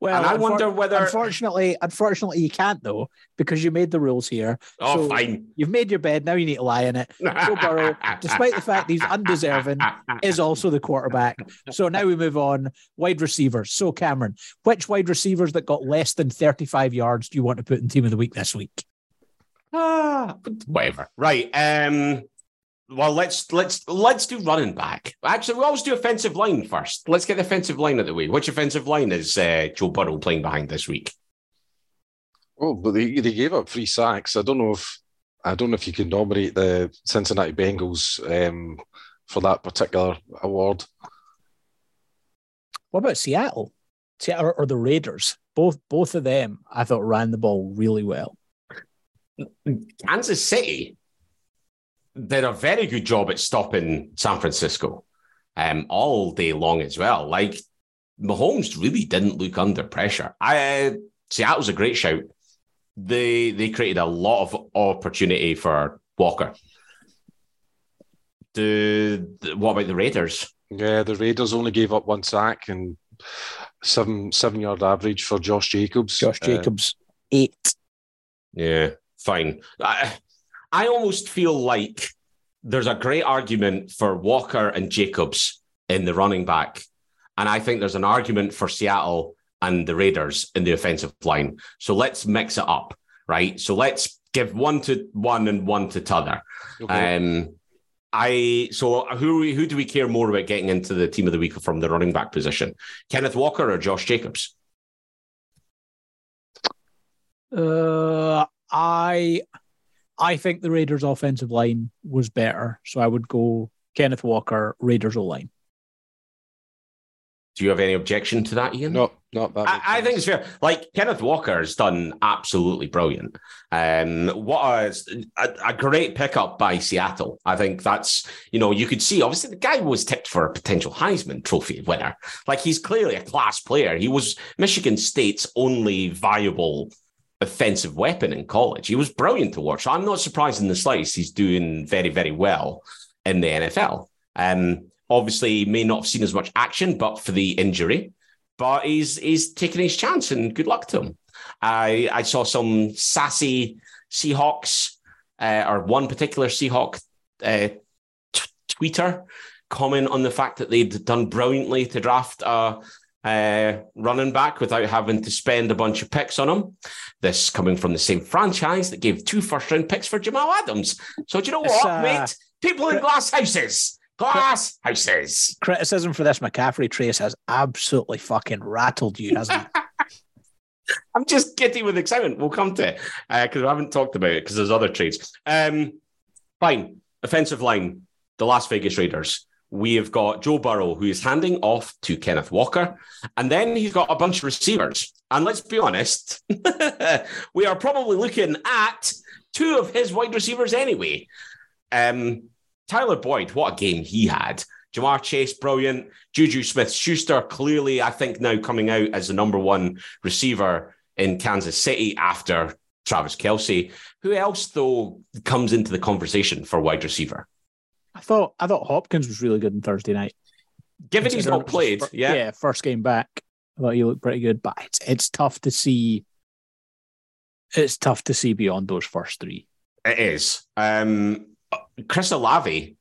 well, and I unfor- wonder whether. Unfortunately, unfortunately, you can't though because you made the rules here. oh, so- fine. You've made your bed. Now you need to lie in it. Joe Burrow, [LAUGHS] despite the fact he's undeserving, is also the quarterback. So now we move on. Wide receivers. So Cameron, which wide receivers that got less than 35 yards do you want to put in team of the week this week? Ah, whatever. Right. Um. Well, let's let's let's do running back. Actually, we always do offensive line first. Let's get the offensive line out of the way. Which offensive line is uh, Joe Burrow playing behind this week? Oh, but they, they gave up three sacks. I don't know if I don't know if you can nominate the Cincinnati Bengals um, for that particular award. What about Seattle? Seattle or the Raiders? Both both of them, I thought ran the ball really well. Kansas City did a very good job at stopping San Francisco um, all day long as well. Like Mahomes really didn't look under pressure. I uh, Seattle's a great shout. They they created a lot of opportunity for Walker. The, the what about the Raiders? Yeah, the Raiders only gave up one sack and seven seven yard average for Josh Jacobs. Josh Uh, Jacobs, eight. Yeah, fine. I, I almost feel like there's a great argument for Walker and Jacobs in the running back. And I think there's an argument for Seattle and the Raiders in the offensive line. So let's mix it up, right? So let's give one to one and one to t'other. okay. Um, I so who who do we care more about getting into the team of the week from the running back position? Kenneth Walker or Josh Jacobs? Uh, I I think the Raiders' offensive line was better, so I would go Kenneth Walker, Raiders O line. Do you have any objection to that, Ian? no, not that. I, I think it's fair. Like Kenneth Walker has done absolutely brilliant. Um, what a, a, a great pickup by Seattle. I think that's you know you could see obviously the guy was tipped for a potential Heisman Trophy winner. Like he's clearly a class player. He was Michigan State's only viable offensive weapon in college. He was brilliant to watch. I'm not surprised in the slightest. He's doing very very well in the NFL. Um, obviously may not have seen as much action, but for the injury but he's he's taking his chance and good luck to him. I I saw some sassy Seahawks uh, or one particular Seahawk uh, t- tweeter comment on the fact that they'd done brilliantly to draft a, a running back without having to spend a bunch of picks on him. This coming from the same franchise that gave two first round picks for Jamal Adams. So do you know what, uh, mate? People in glass houses, glass houses. Criticism for this McCaffrey trace has absolutely fucking rattled you, hasn't it? [LAUGHS] [LAUGHS] I'm just giddy with excitement. We'll come to it because we haven't talked about it because there's other trades. Um, fine. Offensive line, the Las Vegas Raiders. We have got Joe Burrow, who is handing off to Kenneth Walker. And then he's got a bunch of receivers. And let's be honest, [LAUGHS] we are probably looking at two of his wide receivers anyway. Um, Tyler Boyd, what a game he had. Ja'Marr Chase, brilliant. Juju Smith Schuster, clearly, I think, now coming out as the number one receiver in Kansas City after Travis Kelce. Who else, though, comes into the conversation for wide receiver? I thought I thought Hopkins was really good on Thursday night. Given he's not played, fir- yeah. yeah, first game back. I thought he looked pretty good, but it's it's tough to see. It's tough to see beyond those first three. It is. Um, Chris Olave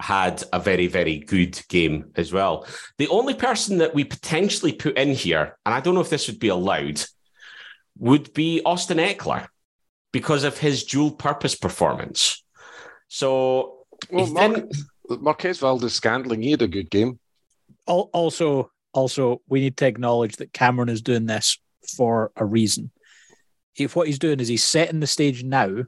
had a very, very good game as well. The only person that we potentially put in here, and I don't know if this would be allowed, would be Austin Ekeler because of his dual purpose performance. So Well, he Mark, didn't- Marquez Valdes-Scantling, he had a good game. Also, also, we need to acknowledge that Cameron is doing this for a reason. If what he's doing is he's setting the stage now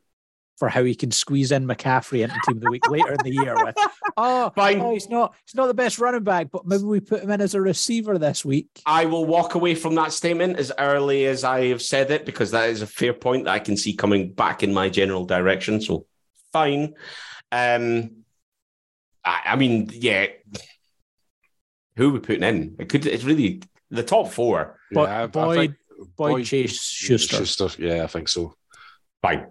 for how he can squeeze in McCaffrey into Team of the Week later in the year with, [LAUGHS] oh, oh, Fine. oh, he's not he's not the best running back, but maybe we put him in as a receiver this week. I will walk away from that statement as early as I have said it because that is a fair point that I can see coming back in my general direction. So fine. Um, I, I mean, yeah. Who are we putting in? It could. It's really the top four. But I- I Boyd, think Boyd, Chase, Schuster. Schuster, yeah, I think so. Fine.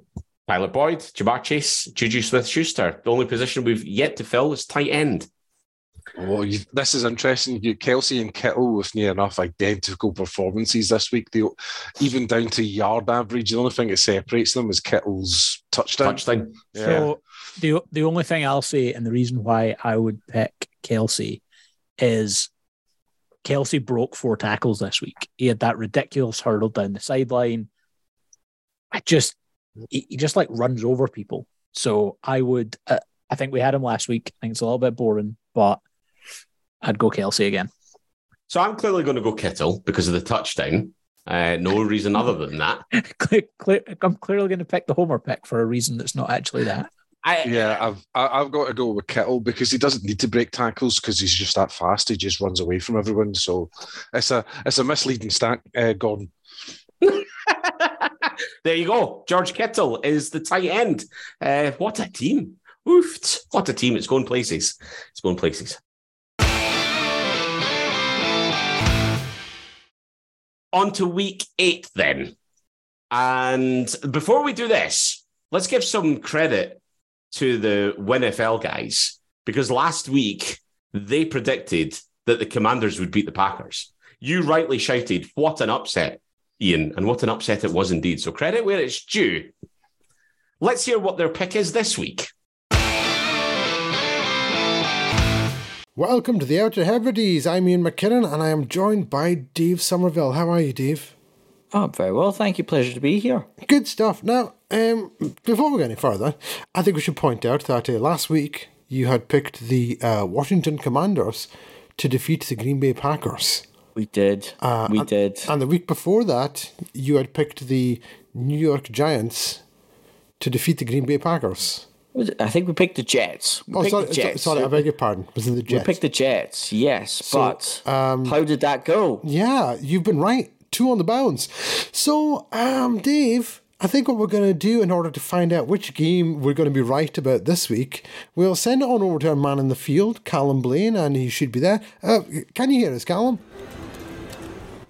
Tyler Boyd, Ja'Marr Chase, Juju Smith Schuster. The only position we've yet to fill is tight end. Oh, you, this is interesting. You, Kelce and Kittle with near enough identical performances this week. They, even down to yard average. The only thing that separates them is Kittle's touchdown. Touchdown. Yeah. So the the only thing I'll say, and the reason why I would pick Kelce, is Kelce broke four tackles this week. He had that ridiculous hurdle down the sideline. I just he, he just like runs over people. So I would. Uh, I think we had him last week. I think it's a little bit boring, but I'd go Kelce again. So I'm clearly going to go Kittle because of the touchdown. Uh, no reason other than that. [LAUGHS] Clear, clear, I'm clearly going to pick the Homer pick for a reason that's not actually that. I, Yeah, I've I- I've got to go with Kittle because he doesn't need to break tackles because he's just that fast. He just runs away from everyone. So it's a it's a misleading stat, uh, Gordon. [LAUGHS] There you go. George Kittle is the tight end. Uh, what a team. Oof. What a team. It's going places. It's going places. On to week eight then. And before we do this, let's give some credit to the WinFL guys because last week they predicted that the Commanders would beat the Packers. You rightly shouted, What an upset, Ian, and what an upset it was indeed. So credit where it's due. Let's hear what their pick is this week. Welcome to the Outer Hebrides. I'm Ian McKinnon and I am joined by Dave Somerville. How are you, Dave? Oh, very well. Thank you. Pleasure to be here. Good stuff. Now, um, before we go any further, I think we should point out that uh, last week you had picked the uh, Washington Commanders to defeat the Green Bay Packers. We did. Uh, we and, did. And the week before that, you had picked the New York Giants to defeat the Green Bay Packers. I think we picked the Jets. We oh, sorry, Jets. sorry, I beg your pardon. Was it the Jets? We picked the Jets, yes. So, but um, how did that go? Yeah, you've been right. Two on the bounce. So, um, Dave, I think what we're going to do in order to find out which game we're going to be right about this week, we'll send it on over to our man in the field, Callum Blaine, and he should be there. Uh, can you hear us, Callum?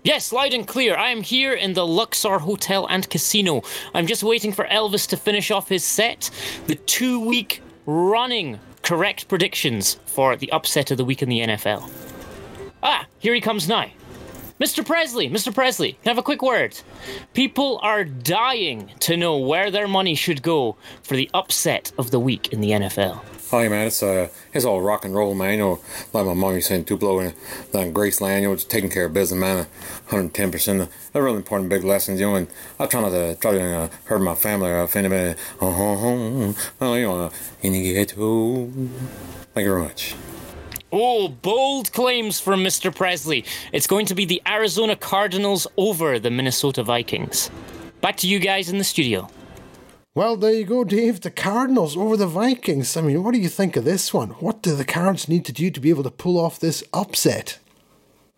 Yes, loud and clear. I am here in the Luxor Hotel and Casino. I'm just waiting for Elvis to finish off his set. The two week running correct predictions for the upset of the week in the NFL. Ah, here he comes now. Mr. Presley, Mr. Presley, can I have a quick word? People are dying to know where their money should go for the upset of the week in the NFL. Hi man, it's uh, it's all rock and roll man. You know, like my mom used to say, Tupelo and then Graceland, you know, just taking care of business, man. 110 percent. They're really important, big lessons, you know. And I try not to try to uh, hurt my family or offend anybody. Oh, oh, oh, you know, in the ghetto. Thank you very much. Oh, bold claims from Mr. Presley. It's going to be the Arizona Cardinals over the Minnesota Vikings. Back to you guys in the studio. Well, there you go, Dave. The Cardinals over the Vikings. I mean, what do you think of this one? What do the Cards need to do to be able to pull off this upset?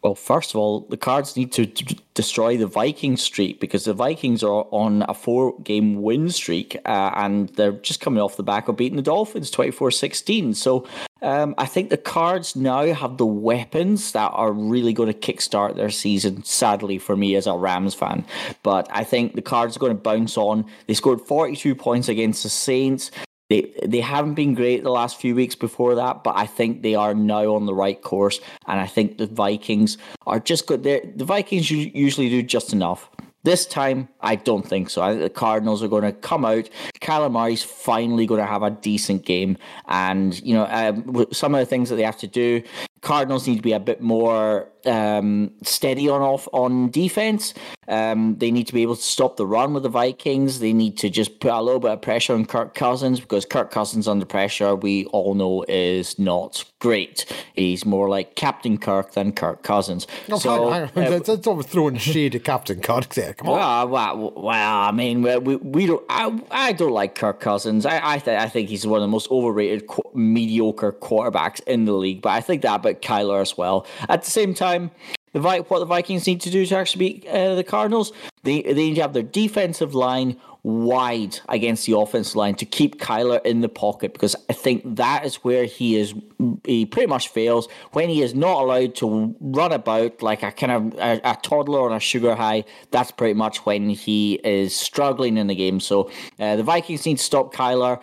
Well, first of all, the Cards need to d- destroy the Vikings streak because the Vikings are on a four game win streak uh, and they're just coming off the back of beating the Dolphins 24 16. So um, I think the Cards now have the weapons that are really going to kickstart their season, sadly for me as a Rams fan. But I think the Cards are going to bounce on. They scored 42 points against the Saints. They they haven't been great the last few weeks before that, but I think they are now on the right course, and I think the Vikings are just good. They're, the Vikings usually do just enough. This time, I don't think so. I think the Cardinals are going to come out. Murray's finally going to have a decent game, and you know um, some of the things that they have to do. Cardinals need to be a bit more um, steady on off on defense. Um, they need to be able to stop the run with the Vikings. They need to just put a little bit of pressure on Kirk Cousins because Kirk Cousins under pressure, we all know, is not great. He's more like Captain Kirk than Kirk Cousins. No, so, hang on, hang on. Uh, that's always throwing shade at Captain Kirk there. Come on. Well, well, well I mean, we, we don't. I, I don't like Kirk Cousins. I I, th- I think he's one of the most overrated, qu- mediocre quarterbacks in the league. But I think that Kyler as well. At the same time, the what the Vikings need to do to actually beat uh, the Cardinals, they they need to have their defensive line wide against the offensive line to keep Kyler in the pocket because I think that is where he is. He pretty much fails when he is not allowed to run about like a kind of a, a toddler on a sugar high. That's pretty much when he is struggling in the game. So uh, the Vikings need to stop Kyler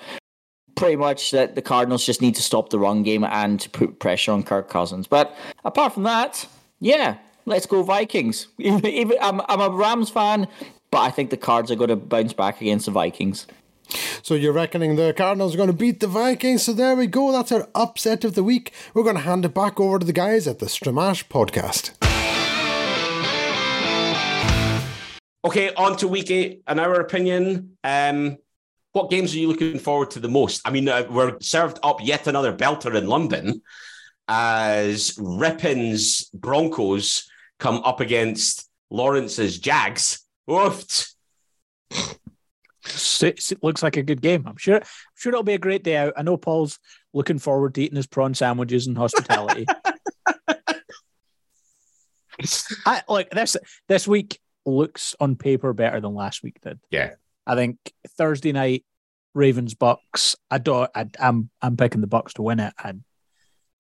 pretty much that the Cardinals just need to stop the run game and to put pressure on Kirk Cousins. But apart from that, yeah, let's go Vikings. [LAUGHS] Even, I'm, I'm a Rams fan, but I think the Cards are going to bounce back against the Vikings. So you're reckoning the Cardinals are going to beat the Vikings? So there we go. That's our upset of the week. We're going to hand it back over to the guys at the Stramash podcast. Okay, on to week eight. In our opinion, um, what games are you looking forward to the most? I mean, uh, we're served up yet another belter in London as Rippin's Broncos come up against Lawrence's Jags. Oofed. It looks like a good game. I'm sure. I'm sure it'll be a great day out. I know Paul's looking forward to eating his prawn sandwiches and hospitality. [LAUGHS] I like this. This week looks on paper better than last week did. Yeah, I think Thursday night, Ravens Bucks. I don't. I, I'm I'm picking the Bucks to win it. And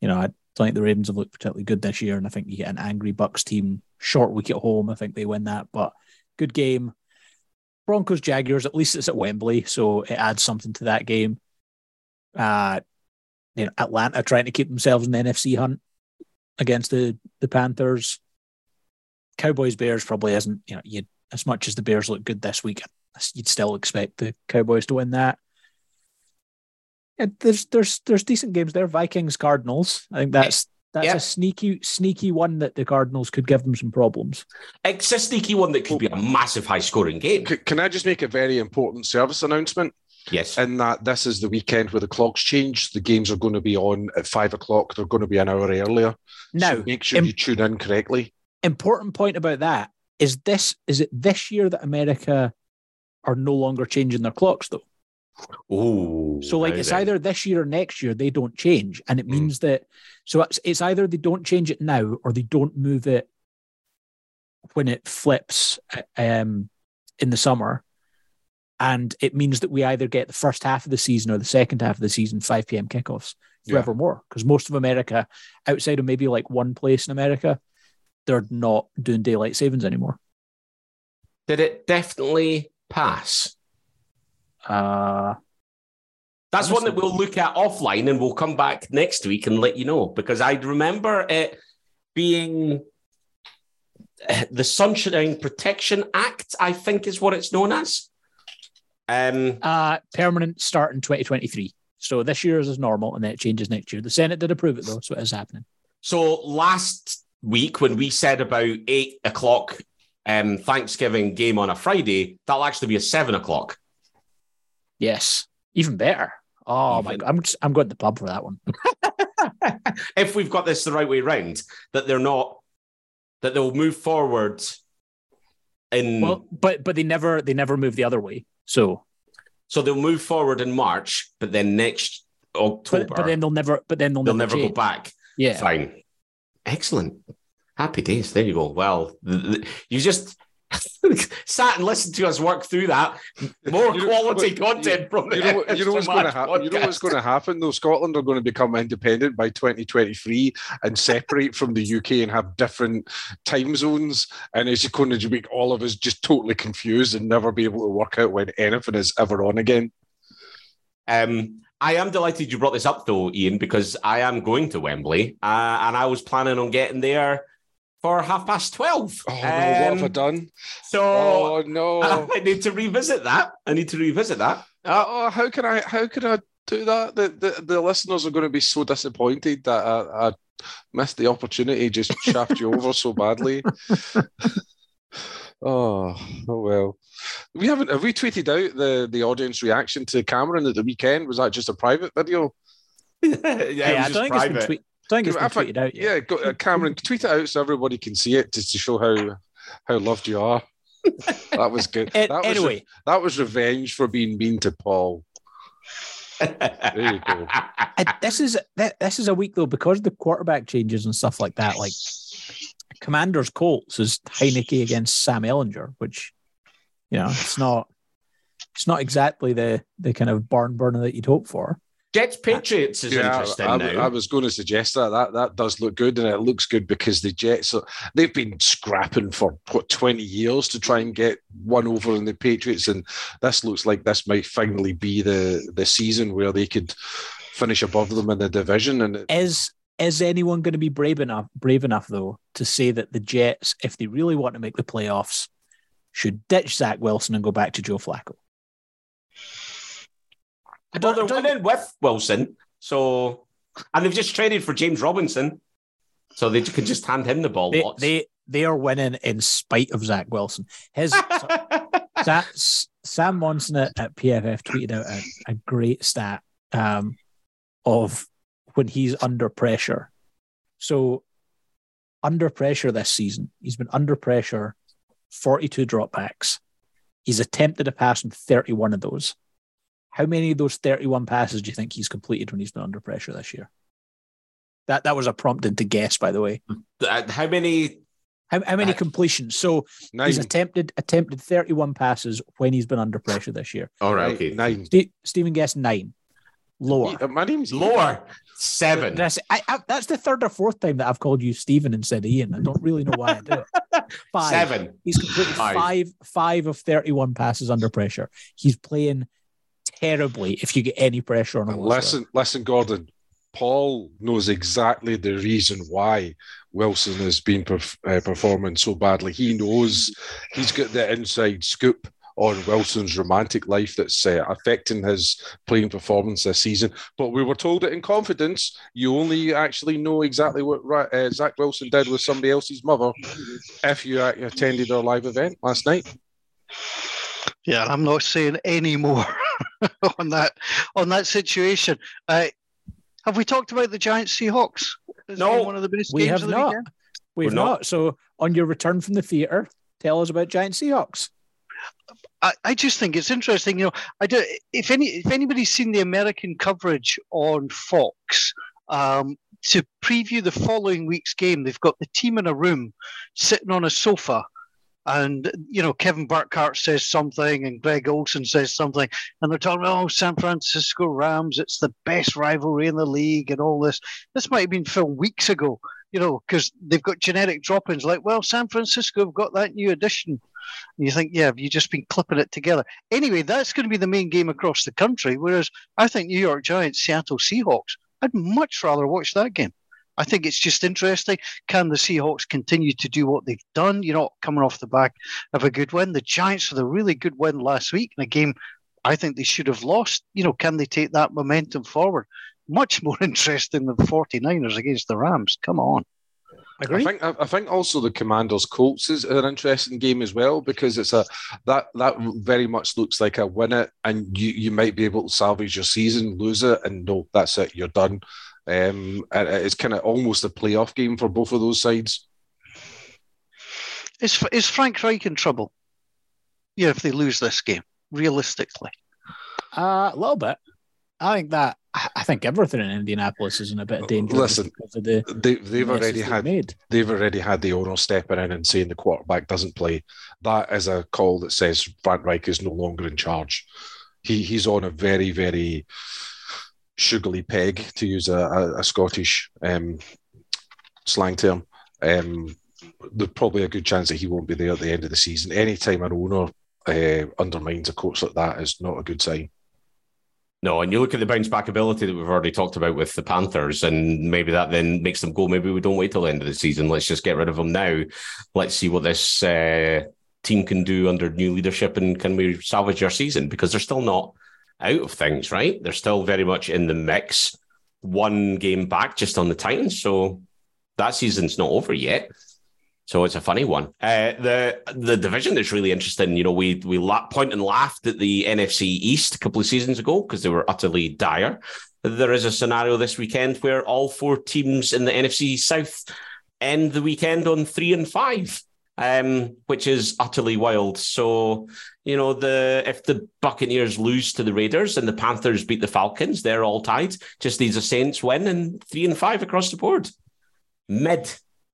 you know, I don't think the Ravens have looked particularly good this year, and I think you get an angry Bucks team. Short week at home. I think they win that, but good game. Broncos Jaguars. At least it's at Wembley, so it adds something to that game. Uh, you know, Atlanta trying to keep themselves in the NFC hunt against the the Panthers. Cowboys Bears probably isn't. You know, you as much as the Bears look good this week, you'd still expect the Cowboys to win that. Yeah, there's there's there's decent games there. Vikings Cardinals. I think that's that's Yeah. a sneaky sneaky one that the Cardinals could give them some problems. It's a sneaky one that could be a massive high scoring game. C- can I just make a very important service announcement? Yes. In that this is the weekend where the clocks change. The games are going to be on at five o'clock. They're going to be an hour earlier. Now, so make sure im- you tune in correctly. important point about that is this is it this year that America are no longer changing their clocks though. Oh, So like it's then. either this year or next year they don't change, and it Mm. means that so it's, it's either they don't change it now or they don't move it when it flips um, in the summer, and it means that we either get the first half of the season or the second half of the season five p.m. kickoffs Yeah. forevermore. Because most of America, outside of maybe like one place in America, they're not doing daylight savings anymore. Did it definitely pass? Uh, That's one that we'll look at offline and we'll come back next week and let you know because I'd remember it being the Sunshine Protection Act, I think is what it's known as. Um, uh, permanent start in 2023. So this year is as normal, and then it changes next year. The Senate did approve it though, so it is happening. so last week when we said about eight o'clock um, Thanksgiving game on a Friday, that'll actually be a seven o'clock. Yes, even better. Oh my god, I'm just, I'm going to the pub for that one. [LAUGHS] if we've got this the right way round, that they're not that they'll move forward in Well, but but they never they never move the other way. So, so they'll move forward in March, but then next October but, but then they'll never but then they'll, they'll never, never go back. Yeah, Fine. Excellent. Happy days. There you go. Well, you just [LAUGHS] sat and listened to us work through that. More You know- quality content from the You know, you know what's going to happen. You know what's going to happen though. Scotland are going to become independent by 2023 and separate from the UK and have different time zones. And it's going to make all of us just totally confused and never be able to work out when anything is ever on again. Um, I am delighted you brought this up, though, Ian, because I am going to Wembley, uh, and I was planning on getting there for half past twelve. Oh no, what have I Um, done? So Oh no. [LAUGHS] I need to revisit that. I need to revisit that. Uh, oh, how can I? How can I do that? The the, the listeners are going to be so disappointed that I, I missed the opportunity. Just shaft you over so badly. [LAUGHS] oh, oh well. We haven't. Have we tweeted out the the audience reaction to Cameron at the weekend? Was that just a private video? [LAUGHS] yeah, yeah, it I don't think it's been private. tweet, don't think it's been I think- tweeted out yet. Yeah, go, uh, Cameron, tweet it out so everybody can see it, just to show how how loved you are. [LAUGHS] That was good. An- that was anyway, that was revenge for being mean to Paul. There you go. [LAUGHS] I- this is this is a week though because of the quarterback changes and stuff like that. Like Commanders Colts is Heinicke against Sam Ehlinger, which you know it's not it's not exactly the the kind of barn burner that you'd hope for. Jets Patriots is interesting I, now. I was going to suggest that. that that does look good, and it looks good because the Jets are, they've been scrapping for what twenty years to try and get one over on the Patriots, and this looks like this might finally be the the season where they could finish above them in the division. And it, Is is anyone going to be brave enough brave enough though to say that the Jets, if they really want to make the playoffs, should ditch Zach Wilson and go back to Joe Flacco? Well, they're winning with Wilson, so and they've just traded for James Robinson, so they could just hand him the ball they, they they are winning in spite of Zach Wilson. His [LAUGHS] Sa- Sam Monson at, at PFF tweeted out a, a great stat um, of when he's under pressure. So, under pressure this season, he's been under pressure, 42 dropbacks. He's attempted a pass in 31 of those. How many of those 31 passes do you think he's completed when he's been under pressure this year? That that was a prompted to guess, by the way. Uh, how many How, how many completions? So Nine. he's attempted attempted 31 passes when he's been under pressure this year. All right, okay. Nine. Ste- Stephen guessed nine. Lower. Yeah, My name's Lower. Seven. That's, I, I, that's the third or fourth time that I've called you Stephen instead of Ian. I don't really know why I do it. [LAUGHS] Five. Seven. He's completed Five. five. five of 31 passes under pressure. He's playing terribly if you get any pressure on him. Listen, listen, Gordon. Paul knows exactly the reason why Wilson has been perf- uh, performing so badly. He knows he's got the inside scoop on Wilson's romantic life that's uh, affecting his playing performance this season. But we were told it in confidence. You only actually know exactly what uh, Zach Wilson did with somebody else's mother if you attended our live event last night. Yeah, I'm not saying any more [LAUGHS] on that on that situation. Uh, have we talked about the Giants Seahawks? It's No, one of the best we games have of the not. weekend. We've We're not. not. So on your return from the theatre, tell us about Giant Seahawks. I, I just think it's interesting. You know, I do. If any, if anybody's seen the American coverage on Fox um, to preview the following week's game, they've got the team in a room sitting on a sofa, and you know Kevin Burkhardt says something, and Greg Olsen says something, and they're talking about oh San Francisco Rams, it's the best rivalry in the league, and all this. This might have been filmed weeks ago. You know, because they've got genetic drop-ins. Like, well, San Francisco have got that new addition. And you think, yeah, have you just been clipping it together? Anyway, that's going to be the main game across the country. Whereas I think New York Giants, Seattle Seahawks, I'd much rather watch that game. I think it's just interesting. Can the Seahawks continue to do what they've done? You know, coming off the back of a good win. The Giants with a really good win last week in a game I think they should have lost. You know, can they take that momentum forward? Much more [LAUGHS] interesting than the 49ers against the Rams. Come on. Agree? I think I, I think also the Commanders Colts is an interesting game as well because it's a that that very much looks like a win it and you you might be able to salvage your season, lose it, and no, that's it, you're done. Um, and it's kind of almost a playoff game for both of those sides. Is, is Frank Reich in trouble? Yeah, if they lose this game, realistically. Uh, a little bit. I think that I I think everything in Indianapolis is in a bit of danger Listen, of the They, they've already they've had made. they've already had the owner stepping in and saying the quarterback doesn't play. That is a call that says Frank Reich is no longer in charge. He he's on a very very sugary peg to use a, a, a Scottish um, slang term. Um, there's probably a good chance that he won't be there at the end of the season. Anytime an owner uh, undermines a coach like that is not a good sign. No, and you look at the bounce back ability that we've already talked about with the Panthers, and maybe that then makes them go. Maybe we don't wait till the end of the season. Let's just get rid of them now. Let's see what this uh, team can do under new leadership, and can we salvage our season? Because they're still not out of things, right? They're still very much in the mix. One game back just on the Titans, so that season's not over yet. So it's a funny one. Uh, the the division that's really interesting. You know, we we la- point and laughed at the NFC East a couple of seasons ago because they were utterly dire. There is a scenario this weekend where all four teams in the NFC South end the weekend on three and five, um, which is utterly wild. So you know, the if the Buccaneers lose to the Raiders and the Panthers beat the Falcons, they're all tied. Just needs a Saints win and three and five across the board. Mid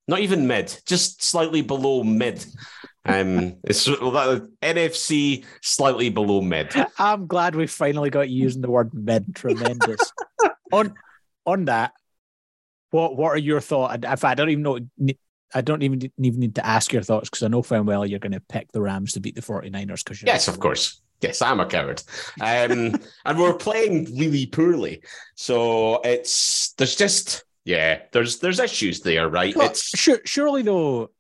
not even mid, just slightly below mid. Um, it's well, that, NFC slightly below mid. I'm glad we finally got you using the word mid. Tremendous. [LAUGHS] on on that, what what are your thoughts? In fact, I don't even know. I don't even even need to ask your thoughts because I know fine well you're going to pick the Rams to beat the 49ers. Because Yes, of course. Yes, I'm a coward. Um, [LAUGHS] and we're playing really poorly. So it's there's just yeah, there's there's issues there, right? Well, it's sure, surely though,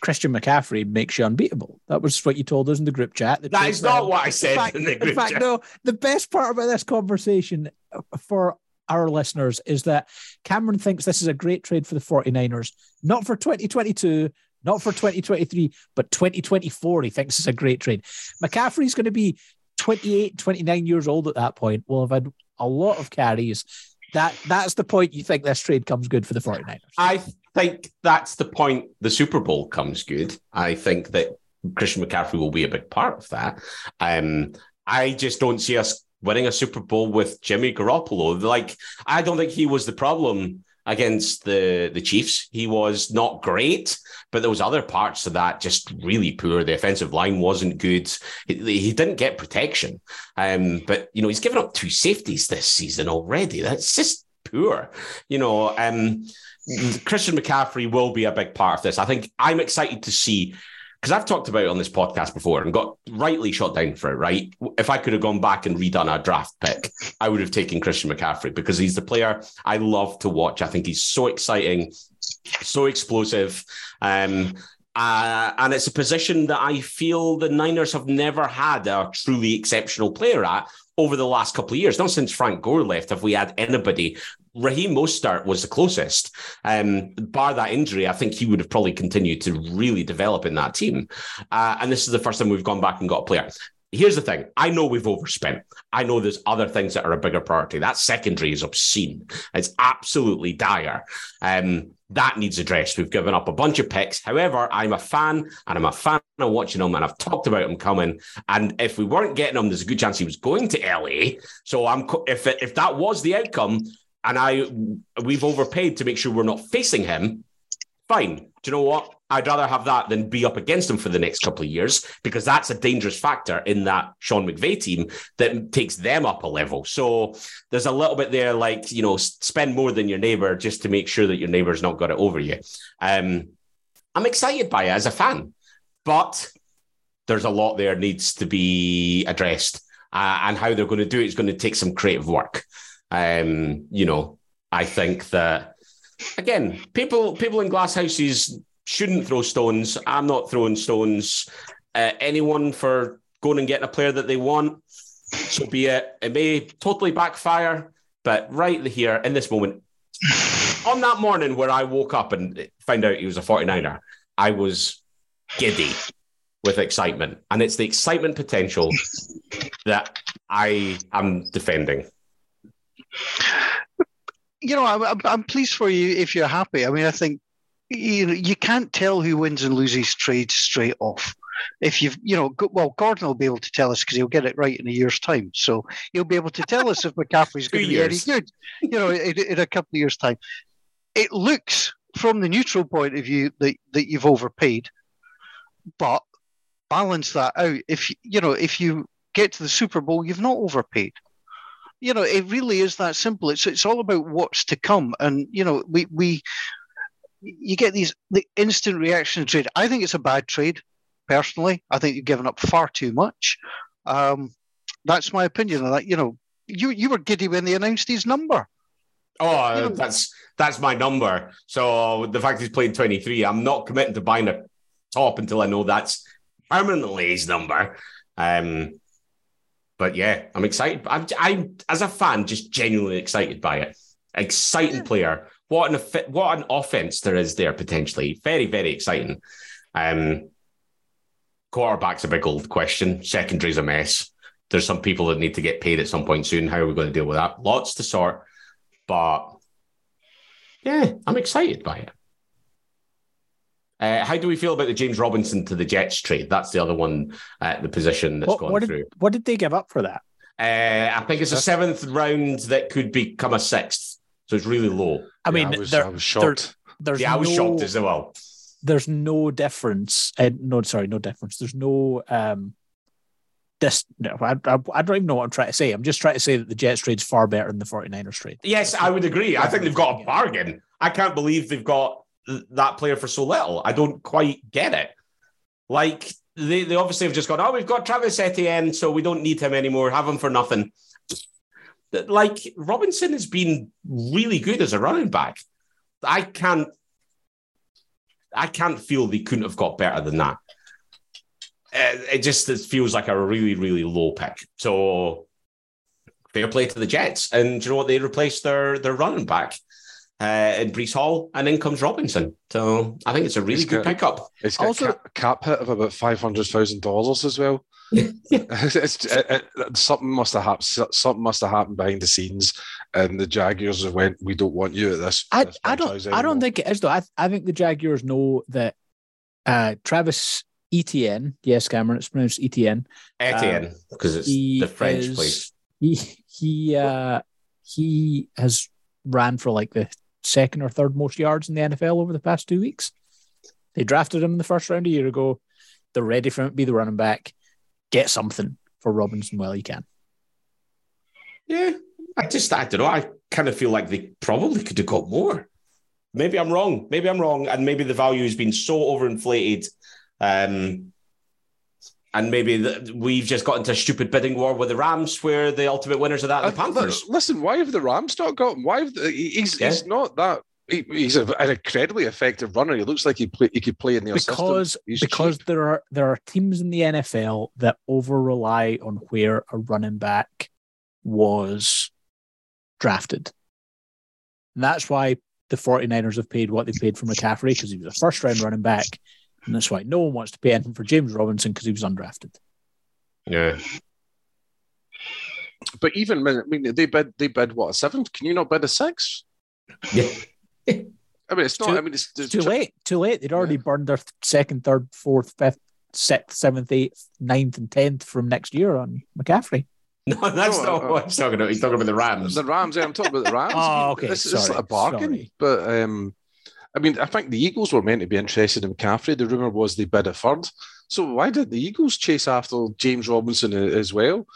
Christian McCaffrey makes you unbeatable. That was what you told us in the group chat. The that trade not for- what I said in fact, in the group in fact, chat. no. The best part about this conversation for our listeners is that Cameron thinks this is a great trade for the 49ers, not for 2022, not for 2023, but 2024. He thinks it's a great trade. McCaffrey's going to be 28, 29 years old at that point. Will have had a lot of carries. That that's the point you think this trade comes good for the 49ers. I think that's the point the Super Bowl comes good. I think that Christian McCaffrey will be a big part of that. Um, I just don't see us winning a Super Bowl with Jimmy Garoppolo. Like, I don't think he was the problem against the the Chiefs. He was not great, but there was other parts of that just really poor. The offensive line wasn't good. He, he didn't get protection. Um, but you know he's given up two safeties this season already. That's just poor. You know, um, Christian McCaffrey will be a big part of this. I think I'm excited to see because I've talked about it on this podcast before and got rightly shot down for it, right? If I could have gone back and redone a draft pick, I would have taken Christian McCaffrey because he's the player I love to watch. I think he's so exciting, so explosive. Um, uh, and it's a position that I feel the Niners have never had a truly exceptional player at over the last couple of years. Not since Frank Gore left have we had anybody Raheem Mostert was the closest. Um, bar that injury, I think he would have probably continued to really develop in that team. Uh, and this is the first time we've gone back and got a player. Here's the thing. I know we've overspent. I know there's other things that are a bigger priority. That secondary is obscene. It's absolutely dire. Um, that needs addressed. We've given up a bunch of picks. However, I'm a fan and I'm a fan of watching him and I've talked about him coming. And if we weren't getting him, there's a good chance he was going to LA. So I'm if if that was the outcome, and I we've overpaid to make sure we're not facing him, fine. Do you know what? I'd rather have that than be up against him for the next couple of years because that's a dangerous factor in that Sean McVay team that takes them up a level. So there's a little bit there, like you know, spend more than your neighbor just to make sure that your neighbor's not got it over you. Um, I'm excited by it as a fan, but there's a lot there needs to be addressed, uh, and how they're going to do it is going to take some creative work. Um, you know, I think that again, people people in glass houses shouldn't throw stones. I'm not throwing stones at anyone for going and getting a player that they want. So be it. It may totally backfire, but right here in this moment, on that morning where I woke up and found out he was a 49er, I was giddy with excitement. And it's the excitement potential that I am defending you know, I'm, I'm pleased for you if you're happy. I mean, I think you know you can't tell who wins and loses trades straight off. If you've, you know, well, Gordon will be able to tell us because he'll get it right in a year's time. So he'll be able to tell us if McCaffrey's [LAUGHS] going to be any good, you know, in, in a couple of years' time. It looks from the neutral point of view that, that you've overpaid, but balance that out. If you know, if you get to the Super Bowl, you've not overpaid you know, it really is that simple. It's it's all about what's to come, and you know, we we you get these the instant reaction trade. I think it's a bad trade, personally. I think you've given up far too much. Um, that's my opinion on that. You know, you you were giddy when they announced his number. Oh, you know, that's that's my number. So the fact he's playing 23, I'm not committing to buying a top until I know that's permanently his number. Um, but yeah, I'm excited. I'm, I'm as a fan, just genuinely excited by it. Exciting yeah. player. What an what an offense there is there potentially. Very very exciting. Um, quarterback's a big old question. Secondary's a mess. There's some people that need to get paid at some point soon. How are we going to deal with that? Lots to sort, but yeah, I'm excited by it. Uh, how do we feel about the James Robinson to the Jets trade? That's the other one, uh, the position that's what, gone what did, through. What did they give up for that? Uh, I think it's a seventh round that could become a sixth. So it's really low. I mean, yeah, I, was, there, I was shocked. There, yeah, I was no, shocked as well. There's no difference. Uh, no, sorry, no difference. There's no um, this no, I, I, I, don't even know what I'm trying to say. I'm just trying to say that the Jets trade's far better than the 49ers trade. Yes, I would agree. I think they've got a bargain. I can't believe they've got that player for so little. I don't quite get it. Like they, they obviously have just gone, oh, we've got Travis Etienne, so we don't need him anymore. Have him for nothing. Like Robinson has been really good as a running back. I can't I can't feel they couldn't have got better than that. It just it feels like a really, really low pick. So fair play to the Jets. And you know what? They replaced their their running back uh, in Breece Hall, and in comes Robinson. So I think it's a really it's good got, pickup. It's got also, cap, cap hit of about five hundred thousand dollars as well. [LAUGHS] [LAUGHS] it's, it, it, something must have happened. Something must have happened behind the scenes, and the Jaguars have went. We don't want you at this. I, this I don't. I don't think it is though. I, I think the Jaguars know that uh, Travis Etienne. Yes, Cameron. It's pronounced Etienne. Etienne because um, it's the French is, place. He he uh, he has ran for like the second or third most yards in the NFL over the past two weeks. They drafted him in the first round a year ago. They're ready for him to be the running back. Get something for Robinson while you can. Yeah, I just I don't know. I kind of feel like they probably could have got more. Maybe I'm wrong. Maybe I'm wrong, and maybe the value has been so overinflated. Um, and maybe the, we've just got into a stupid bidding war with the Rams, where the ultimate winners of that are the Uh, Panthers. Listen, why have the Rams not got him? Why have the, he's Yeah. he's not that. He, he's a, an incredibly effective runner. He looks like he play, he could play in the because because cheap. there are there are teams in the NFL that over rely on where a running back was drafted. And that's why the 49ers have paid what they paid for McCaffrey because he was a first round running back. And that's why no one wants to pay anything for James Robinson because he was undrafted. Yeah, But even I mean, they bid they bid what a seventh? Can you not bid a six? yeah. [LAUGHS] I mean, it's not. Too- I mean, it's, It's too late. Too late. They'd already burned their second, third, fourth, fifth, sixth, seventh, eighth, ninth, and tenth from next year on McCaffrey. [LAUGHS] No, that's No, not uh, what he's talking about. He's talking about the Rams. The Rams. Yeah, I'm talking about the Rams. [LAUGHS] Oh, okay, It's, it's sorry, a bargain. sorry. But um, I mean, I think the Eagles were meant to be interested in McCaffrey. The rumor was they bid a third. So why did the Eagles chase after James Robinson as well?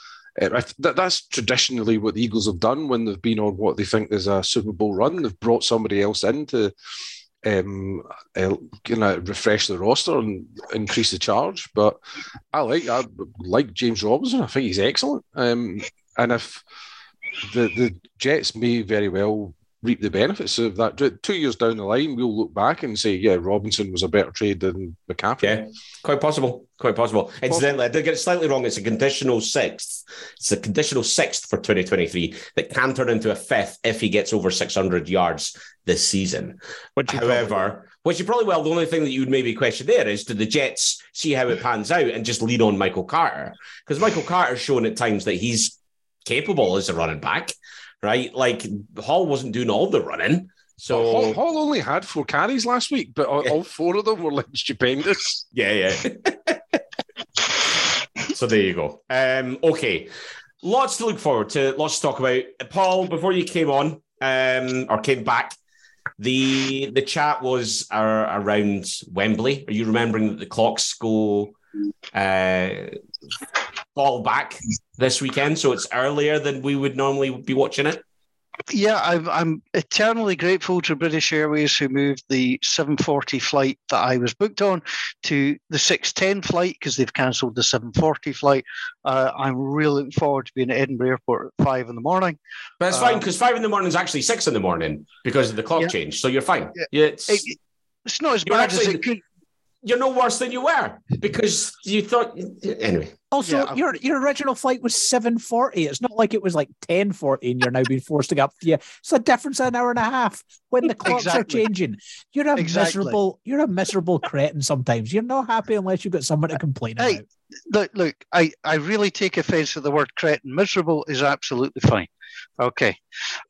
Uh, that's traditionally what the Eagles have done when they've been on what they think is a Super Bowl run. They've brought somebody else in to um, uh, kind of refresh the roster and increase the charge. But I like I like James Robinson. I think he's excellent. Um, and if the the Jets may very well reap the benefits of that. Two years down the line, we'll look back and say, yeah, Robinson was a better trade than McCaffrey. Yeah, quite possible. Quite possible. Incidentally, I did get it slightly wrong. It's a conditional sixth. It's a conditional sixth for 2023 that can turn into a fifth if he gets over 600 yards this season. Which he However, which you probably well, The only thing that you would maybe question there is, do the Jets see how it pans out and just lean on Michael Carter? Because Michael Carter's shown at times that he's capable as a running back, right? Like Hall wasn't doing all the running. So Hall, Hall only had four carries last week, but all, Yeah. all four of them were like stupendous. [LAUGHS] Yeah, yeah. [LAUGHS] so there you go. Um, okay. Lots to look forward to, lots to talk about. Paul, before you came on um, or came back, the the chat was uh, around Wembley. Are you remembering that the clocks go uh, fall back this weekend? So it's earlier than we would normally be watching it. Yeah, I'm, I'm eternally grateful to British Airways who moved the 740 flight that I was booked on to the 610 flight because they've cancelled the 740 flight. Uh, I'm really looking forward to being at Edinburgh Airport at five in the morning. But it's fine Um, because five in the morning is actually six in the morning because of the clock Yeah. change. So you're fine. Yeah. It's, It- it's not as bad as it could. You're no worse than you were because you thought anyway. Also, Yeah, your your original flight was seven forty. It's not like it was like ten forty, and you're now being forced to get up. [LAUGHS] Yeah, it's a difference of an hour and a half when the clocks are changing. You're a Exactly. miserable. You're a miserable cretin. Sometimes you're not happy unless you've got someone to complain Hey, about. Look, look, I, I really take offence at the word cretin. Miserable is absolutely fine. Okay.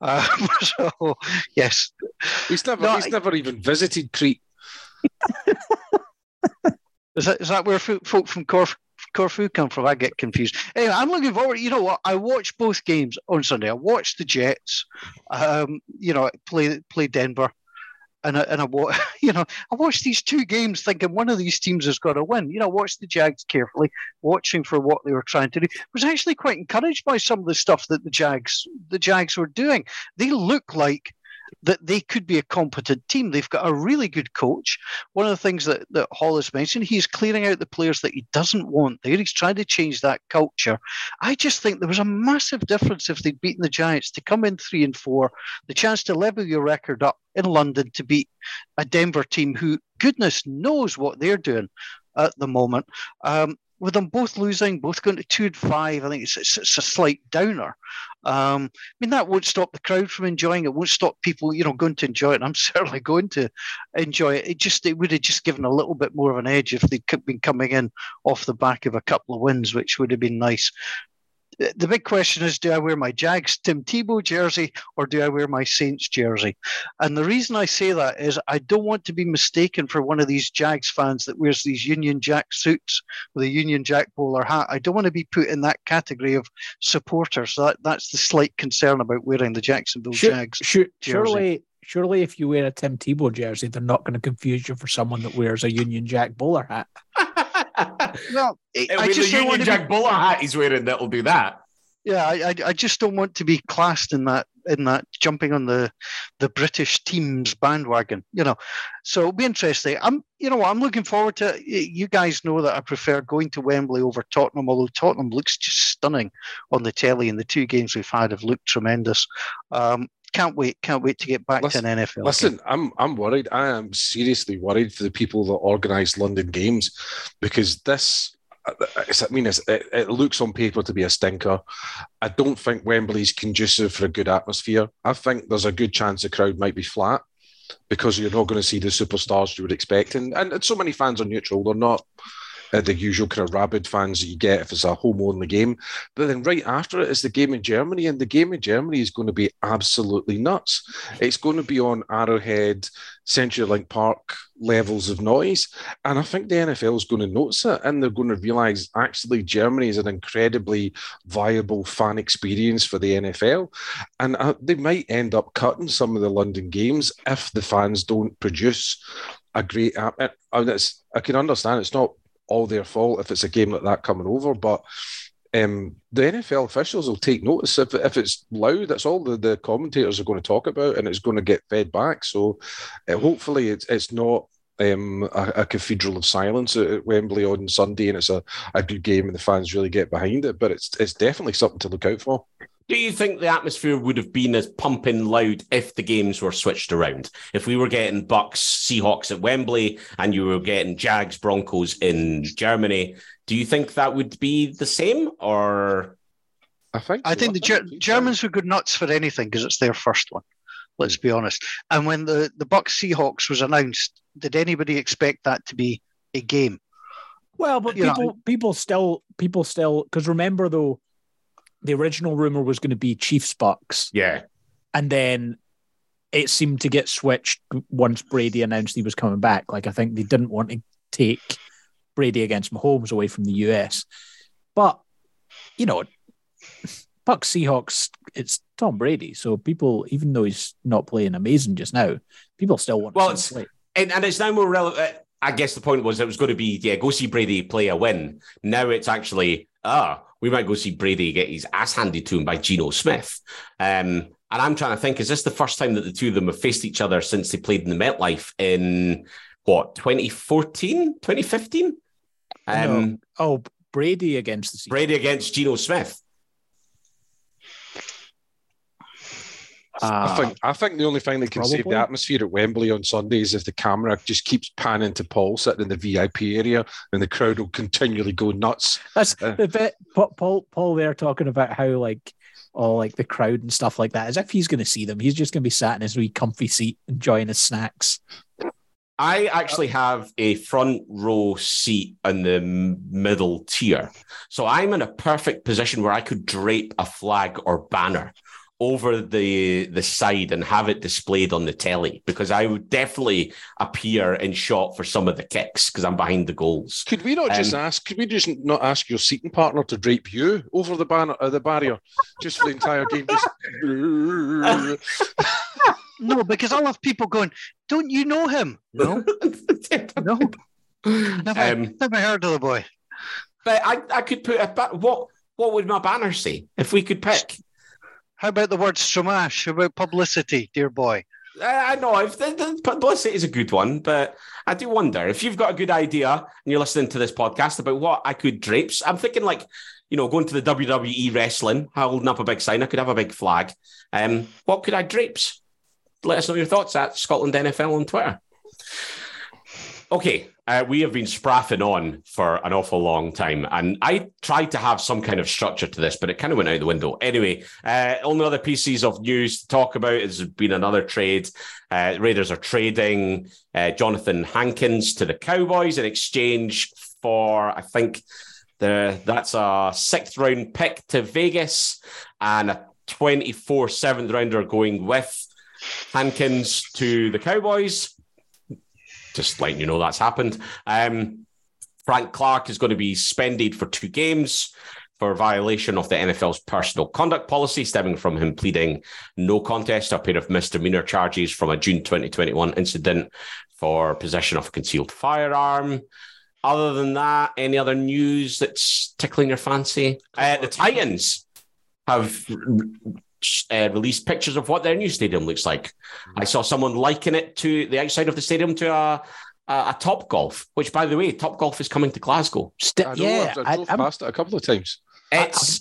Uh, [LAUGHS] so, yes. He's never, No, he's I- never even visited Crete. [LAUGHS] Is that, is that where folk from Corf, Corfu come from? I get confused. Anyway, I'm looking forward. You know what? I watched both games on Sunday. I watched the Jets, um, you know, play play Denver, and I, and I [LAUGHS] you know I watched these two games thinking one of these teams has got to win. You know, I watched the Jags carefully, watching for what they were trying to do. Was actually quite encouraged by some of the stuff that the Jags the Jags were doing. They look like that they could be a competent team. They've got a really good coach. One of the things that, that Hall has mentioned, he's clearing out the players that he doesn't want there. He's trying to change that culture. I just think there was a massive difference if they'd beaten the Giants to come in three and four, the chance to level your record up in London to beat a Denver team who, goodness knows what they're doing at the moment. Um, with them both losing, both going to two and five, I think it's, it's, it's a slight downer. Um, I mean, that won't stop the crowd from enjoying it. Won't stop people, you know, going to enjoy it. I'm [LAUGHS] certainly going to enjoy it. It just it would have just given a little bit more of an edge if they'd been coming in off the back of a couple of wins, which would have been nice. The the big question is: Do I wear my Jags Tim Tebow jersey or do I wear my Saints jersey? And the reason I say that is I don't want to be mistaken for one of these Jags fans that wears these Union Jack suits with a Union Jack bowler hat. I don't want to be put in that category of supporters. That that's the slight concern about wearing the Jacksonville Sure- Jags. Sure, jersey. surely, surely if you wear a Tim Tebow jersey, they're not going to confuse you for someone that wears a Union Jack bowler hat. [LAUGHS] Well, [LAUGHS] I, It'll I be just the don't want Union to be- Jack bowler hat he's wearing that'll do that. Yeah, I, I, I just don't want to be classed in that in that jumping on the the British team's bandwagon, you know. So it'll be interesting. I'm, you know, I'm looking forward to. You guys know that I prefer going to Wembley over Tottenham, although Tottenham looks just stunning on the telly, and the two games we've had have looked tremendous. Um, can't wait, can't wait to get back Listen- to an NFL. game. Listen, I'm I'm worried. I am seriously worried for the people that organise London games because this. Uh, I mean, it, it looks on paper to be a stinker. I don't think Wembley's conducive for a good atmosphere. I think there's a good chance the crowd might be flat because you're not going to see the superstars you would expect, and and, and so many fans are neutral. They're not uh, the usual kind of rabid fans that you get if it's a home only game. But then right after it is the game in Germany, and the game in Germany is going to be absolutely nuts. It's going to be on Arrowhead, CenturyLink Park levels of noise, and I think the NFL is going to notice it, and they're going to realise actually Germany is an incredibly viable fan experience for the NFL, and uh, they might end up cutting some of the London games if the fans don't produce a great app. I, mean, I can understand it's not all their fault if it's a game like that coming over, but um, the NFL officials will take notice if, if it's loud. That's all the, the commentators are going to talk about, and it's going to get fed back. So, uh, hopefully, it's it's not um, a, a cathedral of silence at, Wembley on Sunday, and it's a, a good game, and the fans really get behind it. But it's it's definitely something to look out for. Do you think the atmosphere would have been as pumping loud if the games were switched around? If we were getting Bucks, Seahawks at Wembley, and you were getting Jags, Broncos in Germany, do you think that would be the same? Or I think I so. think the Ger- it'd be fine. Germans were good nuts for anything because it's their first one. Let's be honest. And when the the Bucks Seahawks was announced, did anybody expect that to be a game? Well, but You know, people people still people still because remember though, the original rumor was going to be Chiefs Bucks, yeah, and then it seemed to get switched once Brady announced he was coming back. Like I think they didn't want to take Brady against Mahomes away from the US, but you know, Bucks Seahawks, it's Tom Brady, so people, even though he's not playing amazing just now, people still want. Well, to see it's- play. and, and it's now more relevant. I guess the point was it was going to be yeah, go see Brady play a win. Now it's actually ah, we might go see Brady get his ass handed to him by Geno Smith. Um, and I'm trying to think, is this the first time that the two of them have faced each other since they played in the MetLife in what 2014, 2015? Um, Oh, Brady against the. Brady against Geno Smith. I Uh, think I think the only thing that can save the atmosphere at Wembley on Sunday is if the camera just keeps panning to Paul sitting in the VIP area, and the crowd will continually go nuts. That's Uh, the bit Pa- Paul Paul there talking about how like all like the crowd and stuff like that. As if he's going to see them, he's just going to be sat in his wee comfy seat enjoying his snacks. I actually have a front row seat in the middle tier. So I'm in a perfect position where I could drape a flag or banner over the the side and have it displayed on the telly because I would definitely appear in shot for some of the kicks because I'm behind the goals. Could we not just Um, ask? Could we just not ask your seating partner to drape you over the banner, uh, the barrier, just for the entire game? Just [LAUGHS] No, because I'll have people going, Don't you know him? No, [LAUGHS] no. Never, Um, never heard of the boy. but I, I could put a ba- what what would my banner say if we could pick? How about the word Stramash? How about publicity, dear boy? I I know if the, the publicity is a good one, but I do wonder if you've got a good idea and you're listening to this podcast about what I could drapes. I'm thinking like, you know, going to the WWE wrestling, holding up a big sign. I could have a big flag. Um, what could I drapes? Let us know your thoughts at Scotland NFL on Twitter. Okay, uh, we have been spraffing on for an awful long time, and I tried to have some kind of structure to this, but it kind of went out the window. Anyway, uh, only other pieces of news to talk about has been another trade. Uh, Raiders are trading uh, Jonathan Hankins to the Cowboys in exchange for, I think, the that's a sixth round pick to Vegas and a 24 seventh rounder going with Hankins to the Cowboys just letting you know that's happened. Um, Frank Clark is going to be suspended for two games. for violation of the NFL's personal conduct policy, stemming from him pleading no contest to a pair of misdemeanor charges from a June 2021 incident for possession of a concealed firearm. Other than that, any other news that's tickling your fancy? Uh, the Titans have uh, released pictures of what their new stadium looks like. I saw someone liken it to the outside of the stadium to a a, a Topgolf, which, by the way, Topgolf is coming to Glasgow. St- I know, yeah, I've, I drove I, past it a couple of times. It's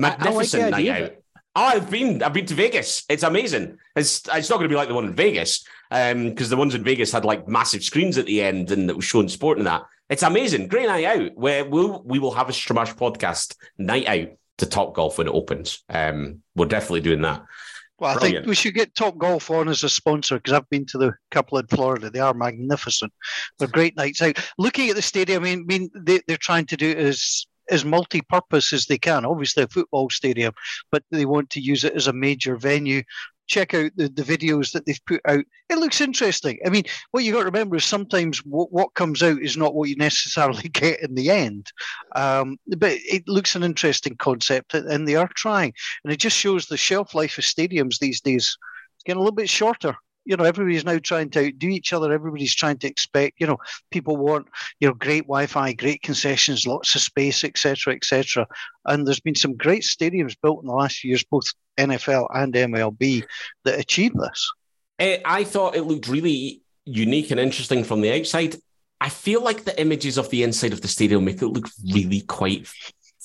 I- I like the magnificent night out. Oh, I've been I've been to Vegas. It's amazing. It's it's not going to be like the one in Vegas, um, because the ones in Vegas had like massive screens at the end and it was showing sport and that. It's amazing. Great night out. Where we'll we will have a Stramash podcast night out to Topgolf when it opens. Um, we're definitely doing that. Well, I Brilliant. think we should get Topgolf on as a sponsor because I've been to the couple in Florida. They are magnificent. They're great nights out. Looking at the stadium, I mean, they, they're trying to do as as multi-purpose as they can. Obviously, a football stadium, but they want to use it as a major venue. Check out the, the videos that they've put out. It looks interesting. I mean, what you got to remember is sometimes what, what comes out is not what you [LAUGHS] necessarily get in the end. Um, but it looks an interesting concept, and they are trying. And it just shows the shelf life of stadiums these days. Getting a little bit shorter. You know, everybody's now trying to outdo each other. Everybody's trying to expect. You know, people want you know great Wi-Fi, great concessions, lots of space, etc., etc. And there's been some great stadiums built in the last few years, both NFL and MLB, that achieve this. Eh, I thought it looked really unique and interesting from the outside. I feel like the images of the inside of the stadium make it look really quite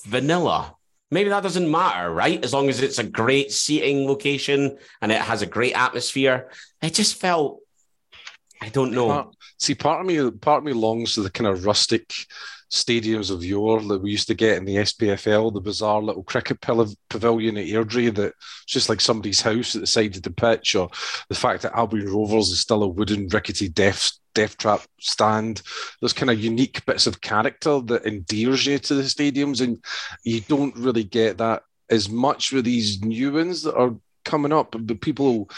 vanilla. Maybe that doesn't matter, right? As long as it's a great seating location and it has a great atmosphere. It just felt, I don't know. See, part of me, part of me longs to the kind of rustic stadiums of yore that we used to get in the SPFL, the bizarre little cricket pavilion at Airdrie that's just like somebody's house at the side of the pitch, or the fact that Albion Rovers is still a wooden rickety death death trap stand. There's kind of unique bits of character that endears you to the stadiums, and you don't really get that as much with these new ones that are coming up. But people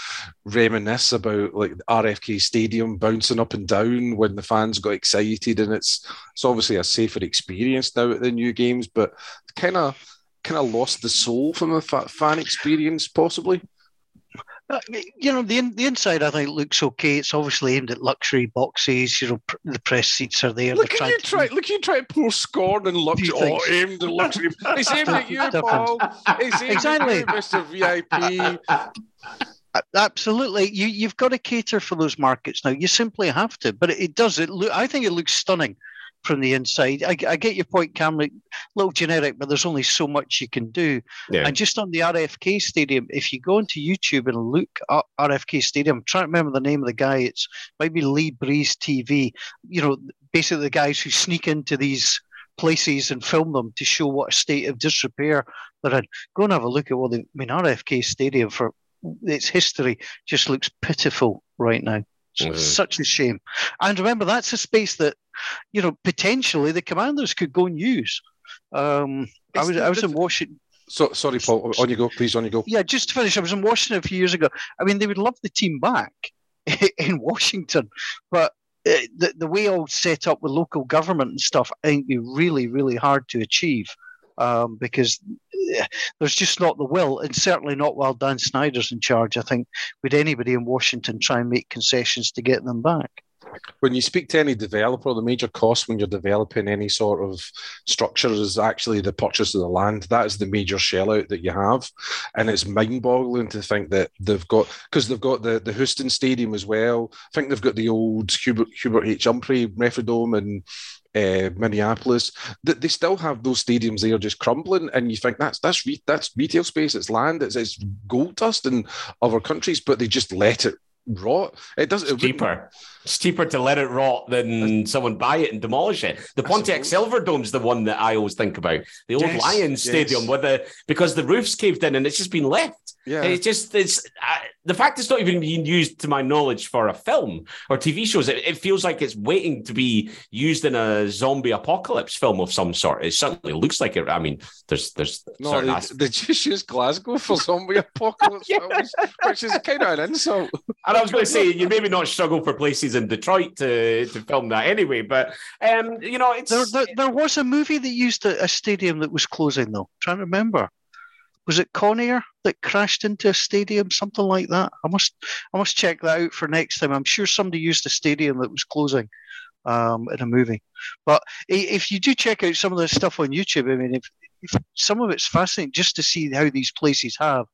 reminisce about like the RFK Stadium bouncing up and down when the fans got excited, and it's it's obviously a safer experience now at the new games, but kind of kind of lost the soul from a fan experience, possibly. You know, the the inside I think looks okay. It's obviously aimed at luxury boxes. You know, pr- the press seats are there. Look at you try! Look at you try to pour scorn and luxury. Oh, aimed at luxury. It's aimed at you. Paul. It's aimed Exactly. at you, Mister VIP. Absolutely, you you've got to cater for those markets now. You simply have to. But it, it does. It look. I think it looks stunning from the inside. I, I get your point, Cameron. A little generic, but there's only so much you can do. Yeah. And just on the RFK Stadium, if you go into YouTube and look up RFK Stadium, I'm trying to remember the name of the guy. It's maybe Lee Breeze TV. You know, basically the guys who sneak into these places and film them to show what a state of disrepair they're in. Go and have a look at what the I mean RFK Stadium for its history just looks pitiful right now. Mhm. Such a shame. And remember, that's a space that you know potentially the commanders could go and use. Um, I was I was in Washington. So sorry, Paul. On you go, please. On you go. Yeah, just to finish, I was in Washington a few years ago. I mean, they would love the team back [LAUGHS] in Washington, but uh, the the way all set up with local government and stuff, I think, be really really hard to achieve. Um, because uh, there's just not the will, and certainly not while Dan Snyder's in charge. I think would anybody in Washington try and make concessions to get them back? when you speak to any developer, the major cost when you're developing any sort of structure is actually the purchase of the land. That is the major shell out that you have. And it's mind boggling to think that they've got, because they've got the, the Houston Stadium as well. I think they've got the old Hubert, Hubert H. Humphrey Metrodome and uh, Minneapolis, that they still have those stadiums there just crumbling, and you think that's that's re- that's retail space, it's land, it's, it's gold dust in other countries, but they just let it rot. It doesn't. It's cheaper. It's cheaper to let it rot than someone buy it and demolish it. The Pontiac Silverdome's the one that I always think about. The old Yes, Lions yes. Stadium with the because the roof's caved in and it's just been left. Yeah. It's just it's uh, the fact it's not even being used to my knowledge for a film or TV shows. It, it feels like it's waiting to be used in a zombie apocalypse film of some sort. It certainly looks like it. I mean, there's there's No, certain they, as- [LAUGHS] they just use Glasgow for zombie [LAUGHS] apocalypse films, which is kind of an insult. And I was going to say, you maybe not struggle for places in Detroit to, to film that anyway. But um, you know, it's There, there, there was a movie that used a, a stadium that was closing, though. trying to remember. Was it Con Air that crashed into a stadium, something like that? I must, I must check that out for next time. I'm sure somebody used a stadium that was closing um, in a movie. But if you do check out some of the stuff on YouTube, I mean, if, if some of it's fascinating just to see how these places have,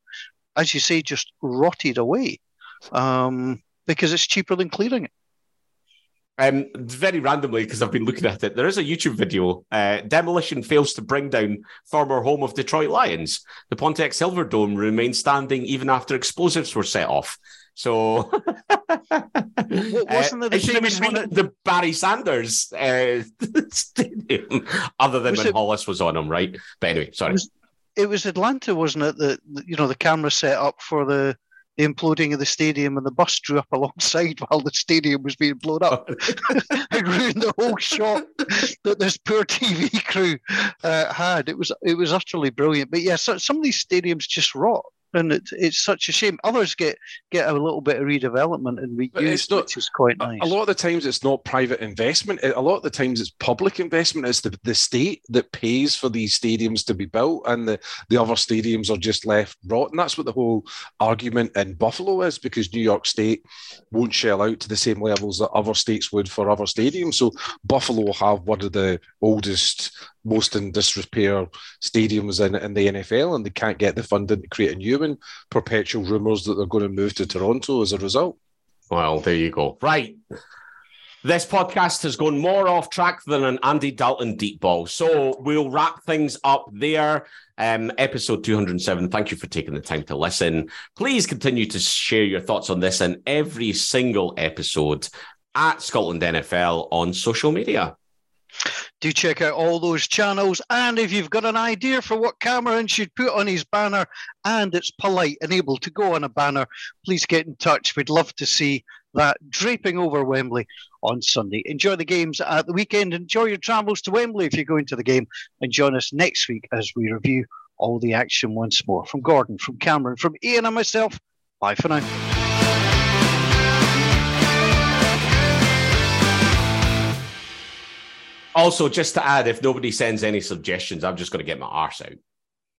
as you say, just rotted away um, because it's cheaper than clearing it. Um, very randomly, because I've been looking at it, there is a YouTube video. Uh, Demolition fails to bring down former home of Detroit Lions. The Pontiac Silverdome remains standing even after explosives were set off. So, wasn't there the it should have famous been one the Barry Sanders uh, [LAUGHS] stadium, other than Was when it- Hollis was on him, right? But anyway, sorry. Was- it was Atlanta, wasn't it? That, you know the camera set up for the, the imploding of the stadium, and the bus drew up [LAUGHS] alongside while the stadium was being blown up. [LAUGHS] it ruined the whole shot that this poor TV crew uh, had. It was it was utterly brilliant. But yeah, so, some of these stadiums just rot, and it's it's such a shame. Others get get a little bit of redevelopment and reuse, not- which is quite nice. A lot of the times it's not private investment. A lot of the times it's public investment. It's the, the state that pays for these stadiums to be built, and the, the other stadiums are just left rotten. That's what the whole argument in Buffalo is because New York State won't shell out to the same levels that other states would for other stadiums. So Buffalo have one of the oldest, most in disrepair stadiums in, in the NFL, and they can't get the funding to create a new one. Perpetual rumours that they're going to move to Toronto as a result. Well, there you go. Right. This podcast has gone more off track than an Andy Dalton deep ball. So we'll wrap things up there. Um, episode 207. Thank you for taking the time to listen. Please continue to share your thoughts on this and every single episode at Scotland NFL on social media. Do check out all those channels. And if you've got an idea for what Cameron should put on his banner and it's polite and able to go on a banner, please get in touch. We'd love to see that draping over Wembley on Sunday. Enjoy the games at the weekend. Enjoy your travels to Wembley if you're going to the game. And join us next week as we review all the action once more. From Gordon, from Cameron, from Ian and myself, bye for now. Also, just to add, if nobody sends any suggestions, I'm just going to get my arse out.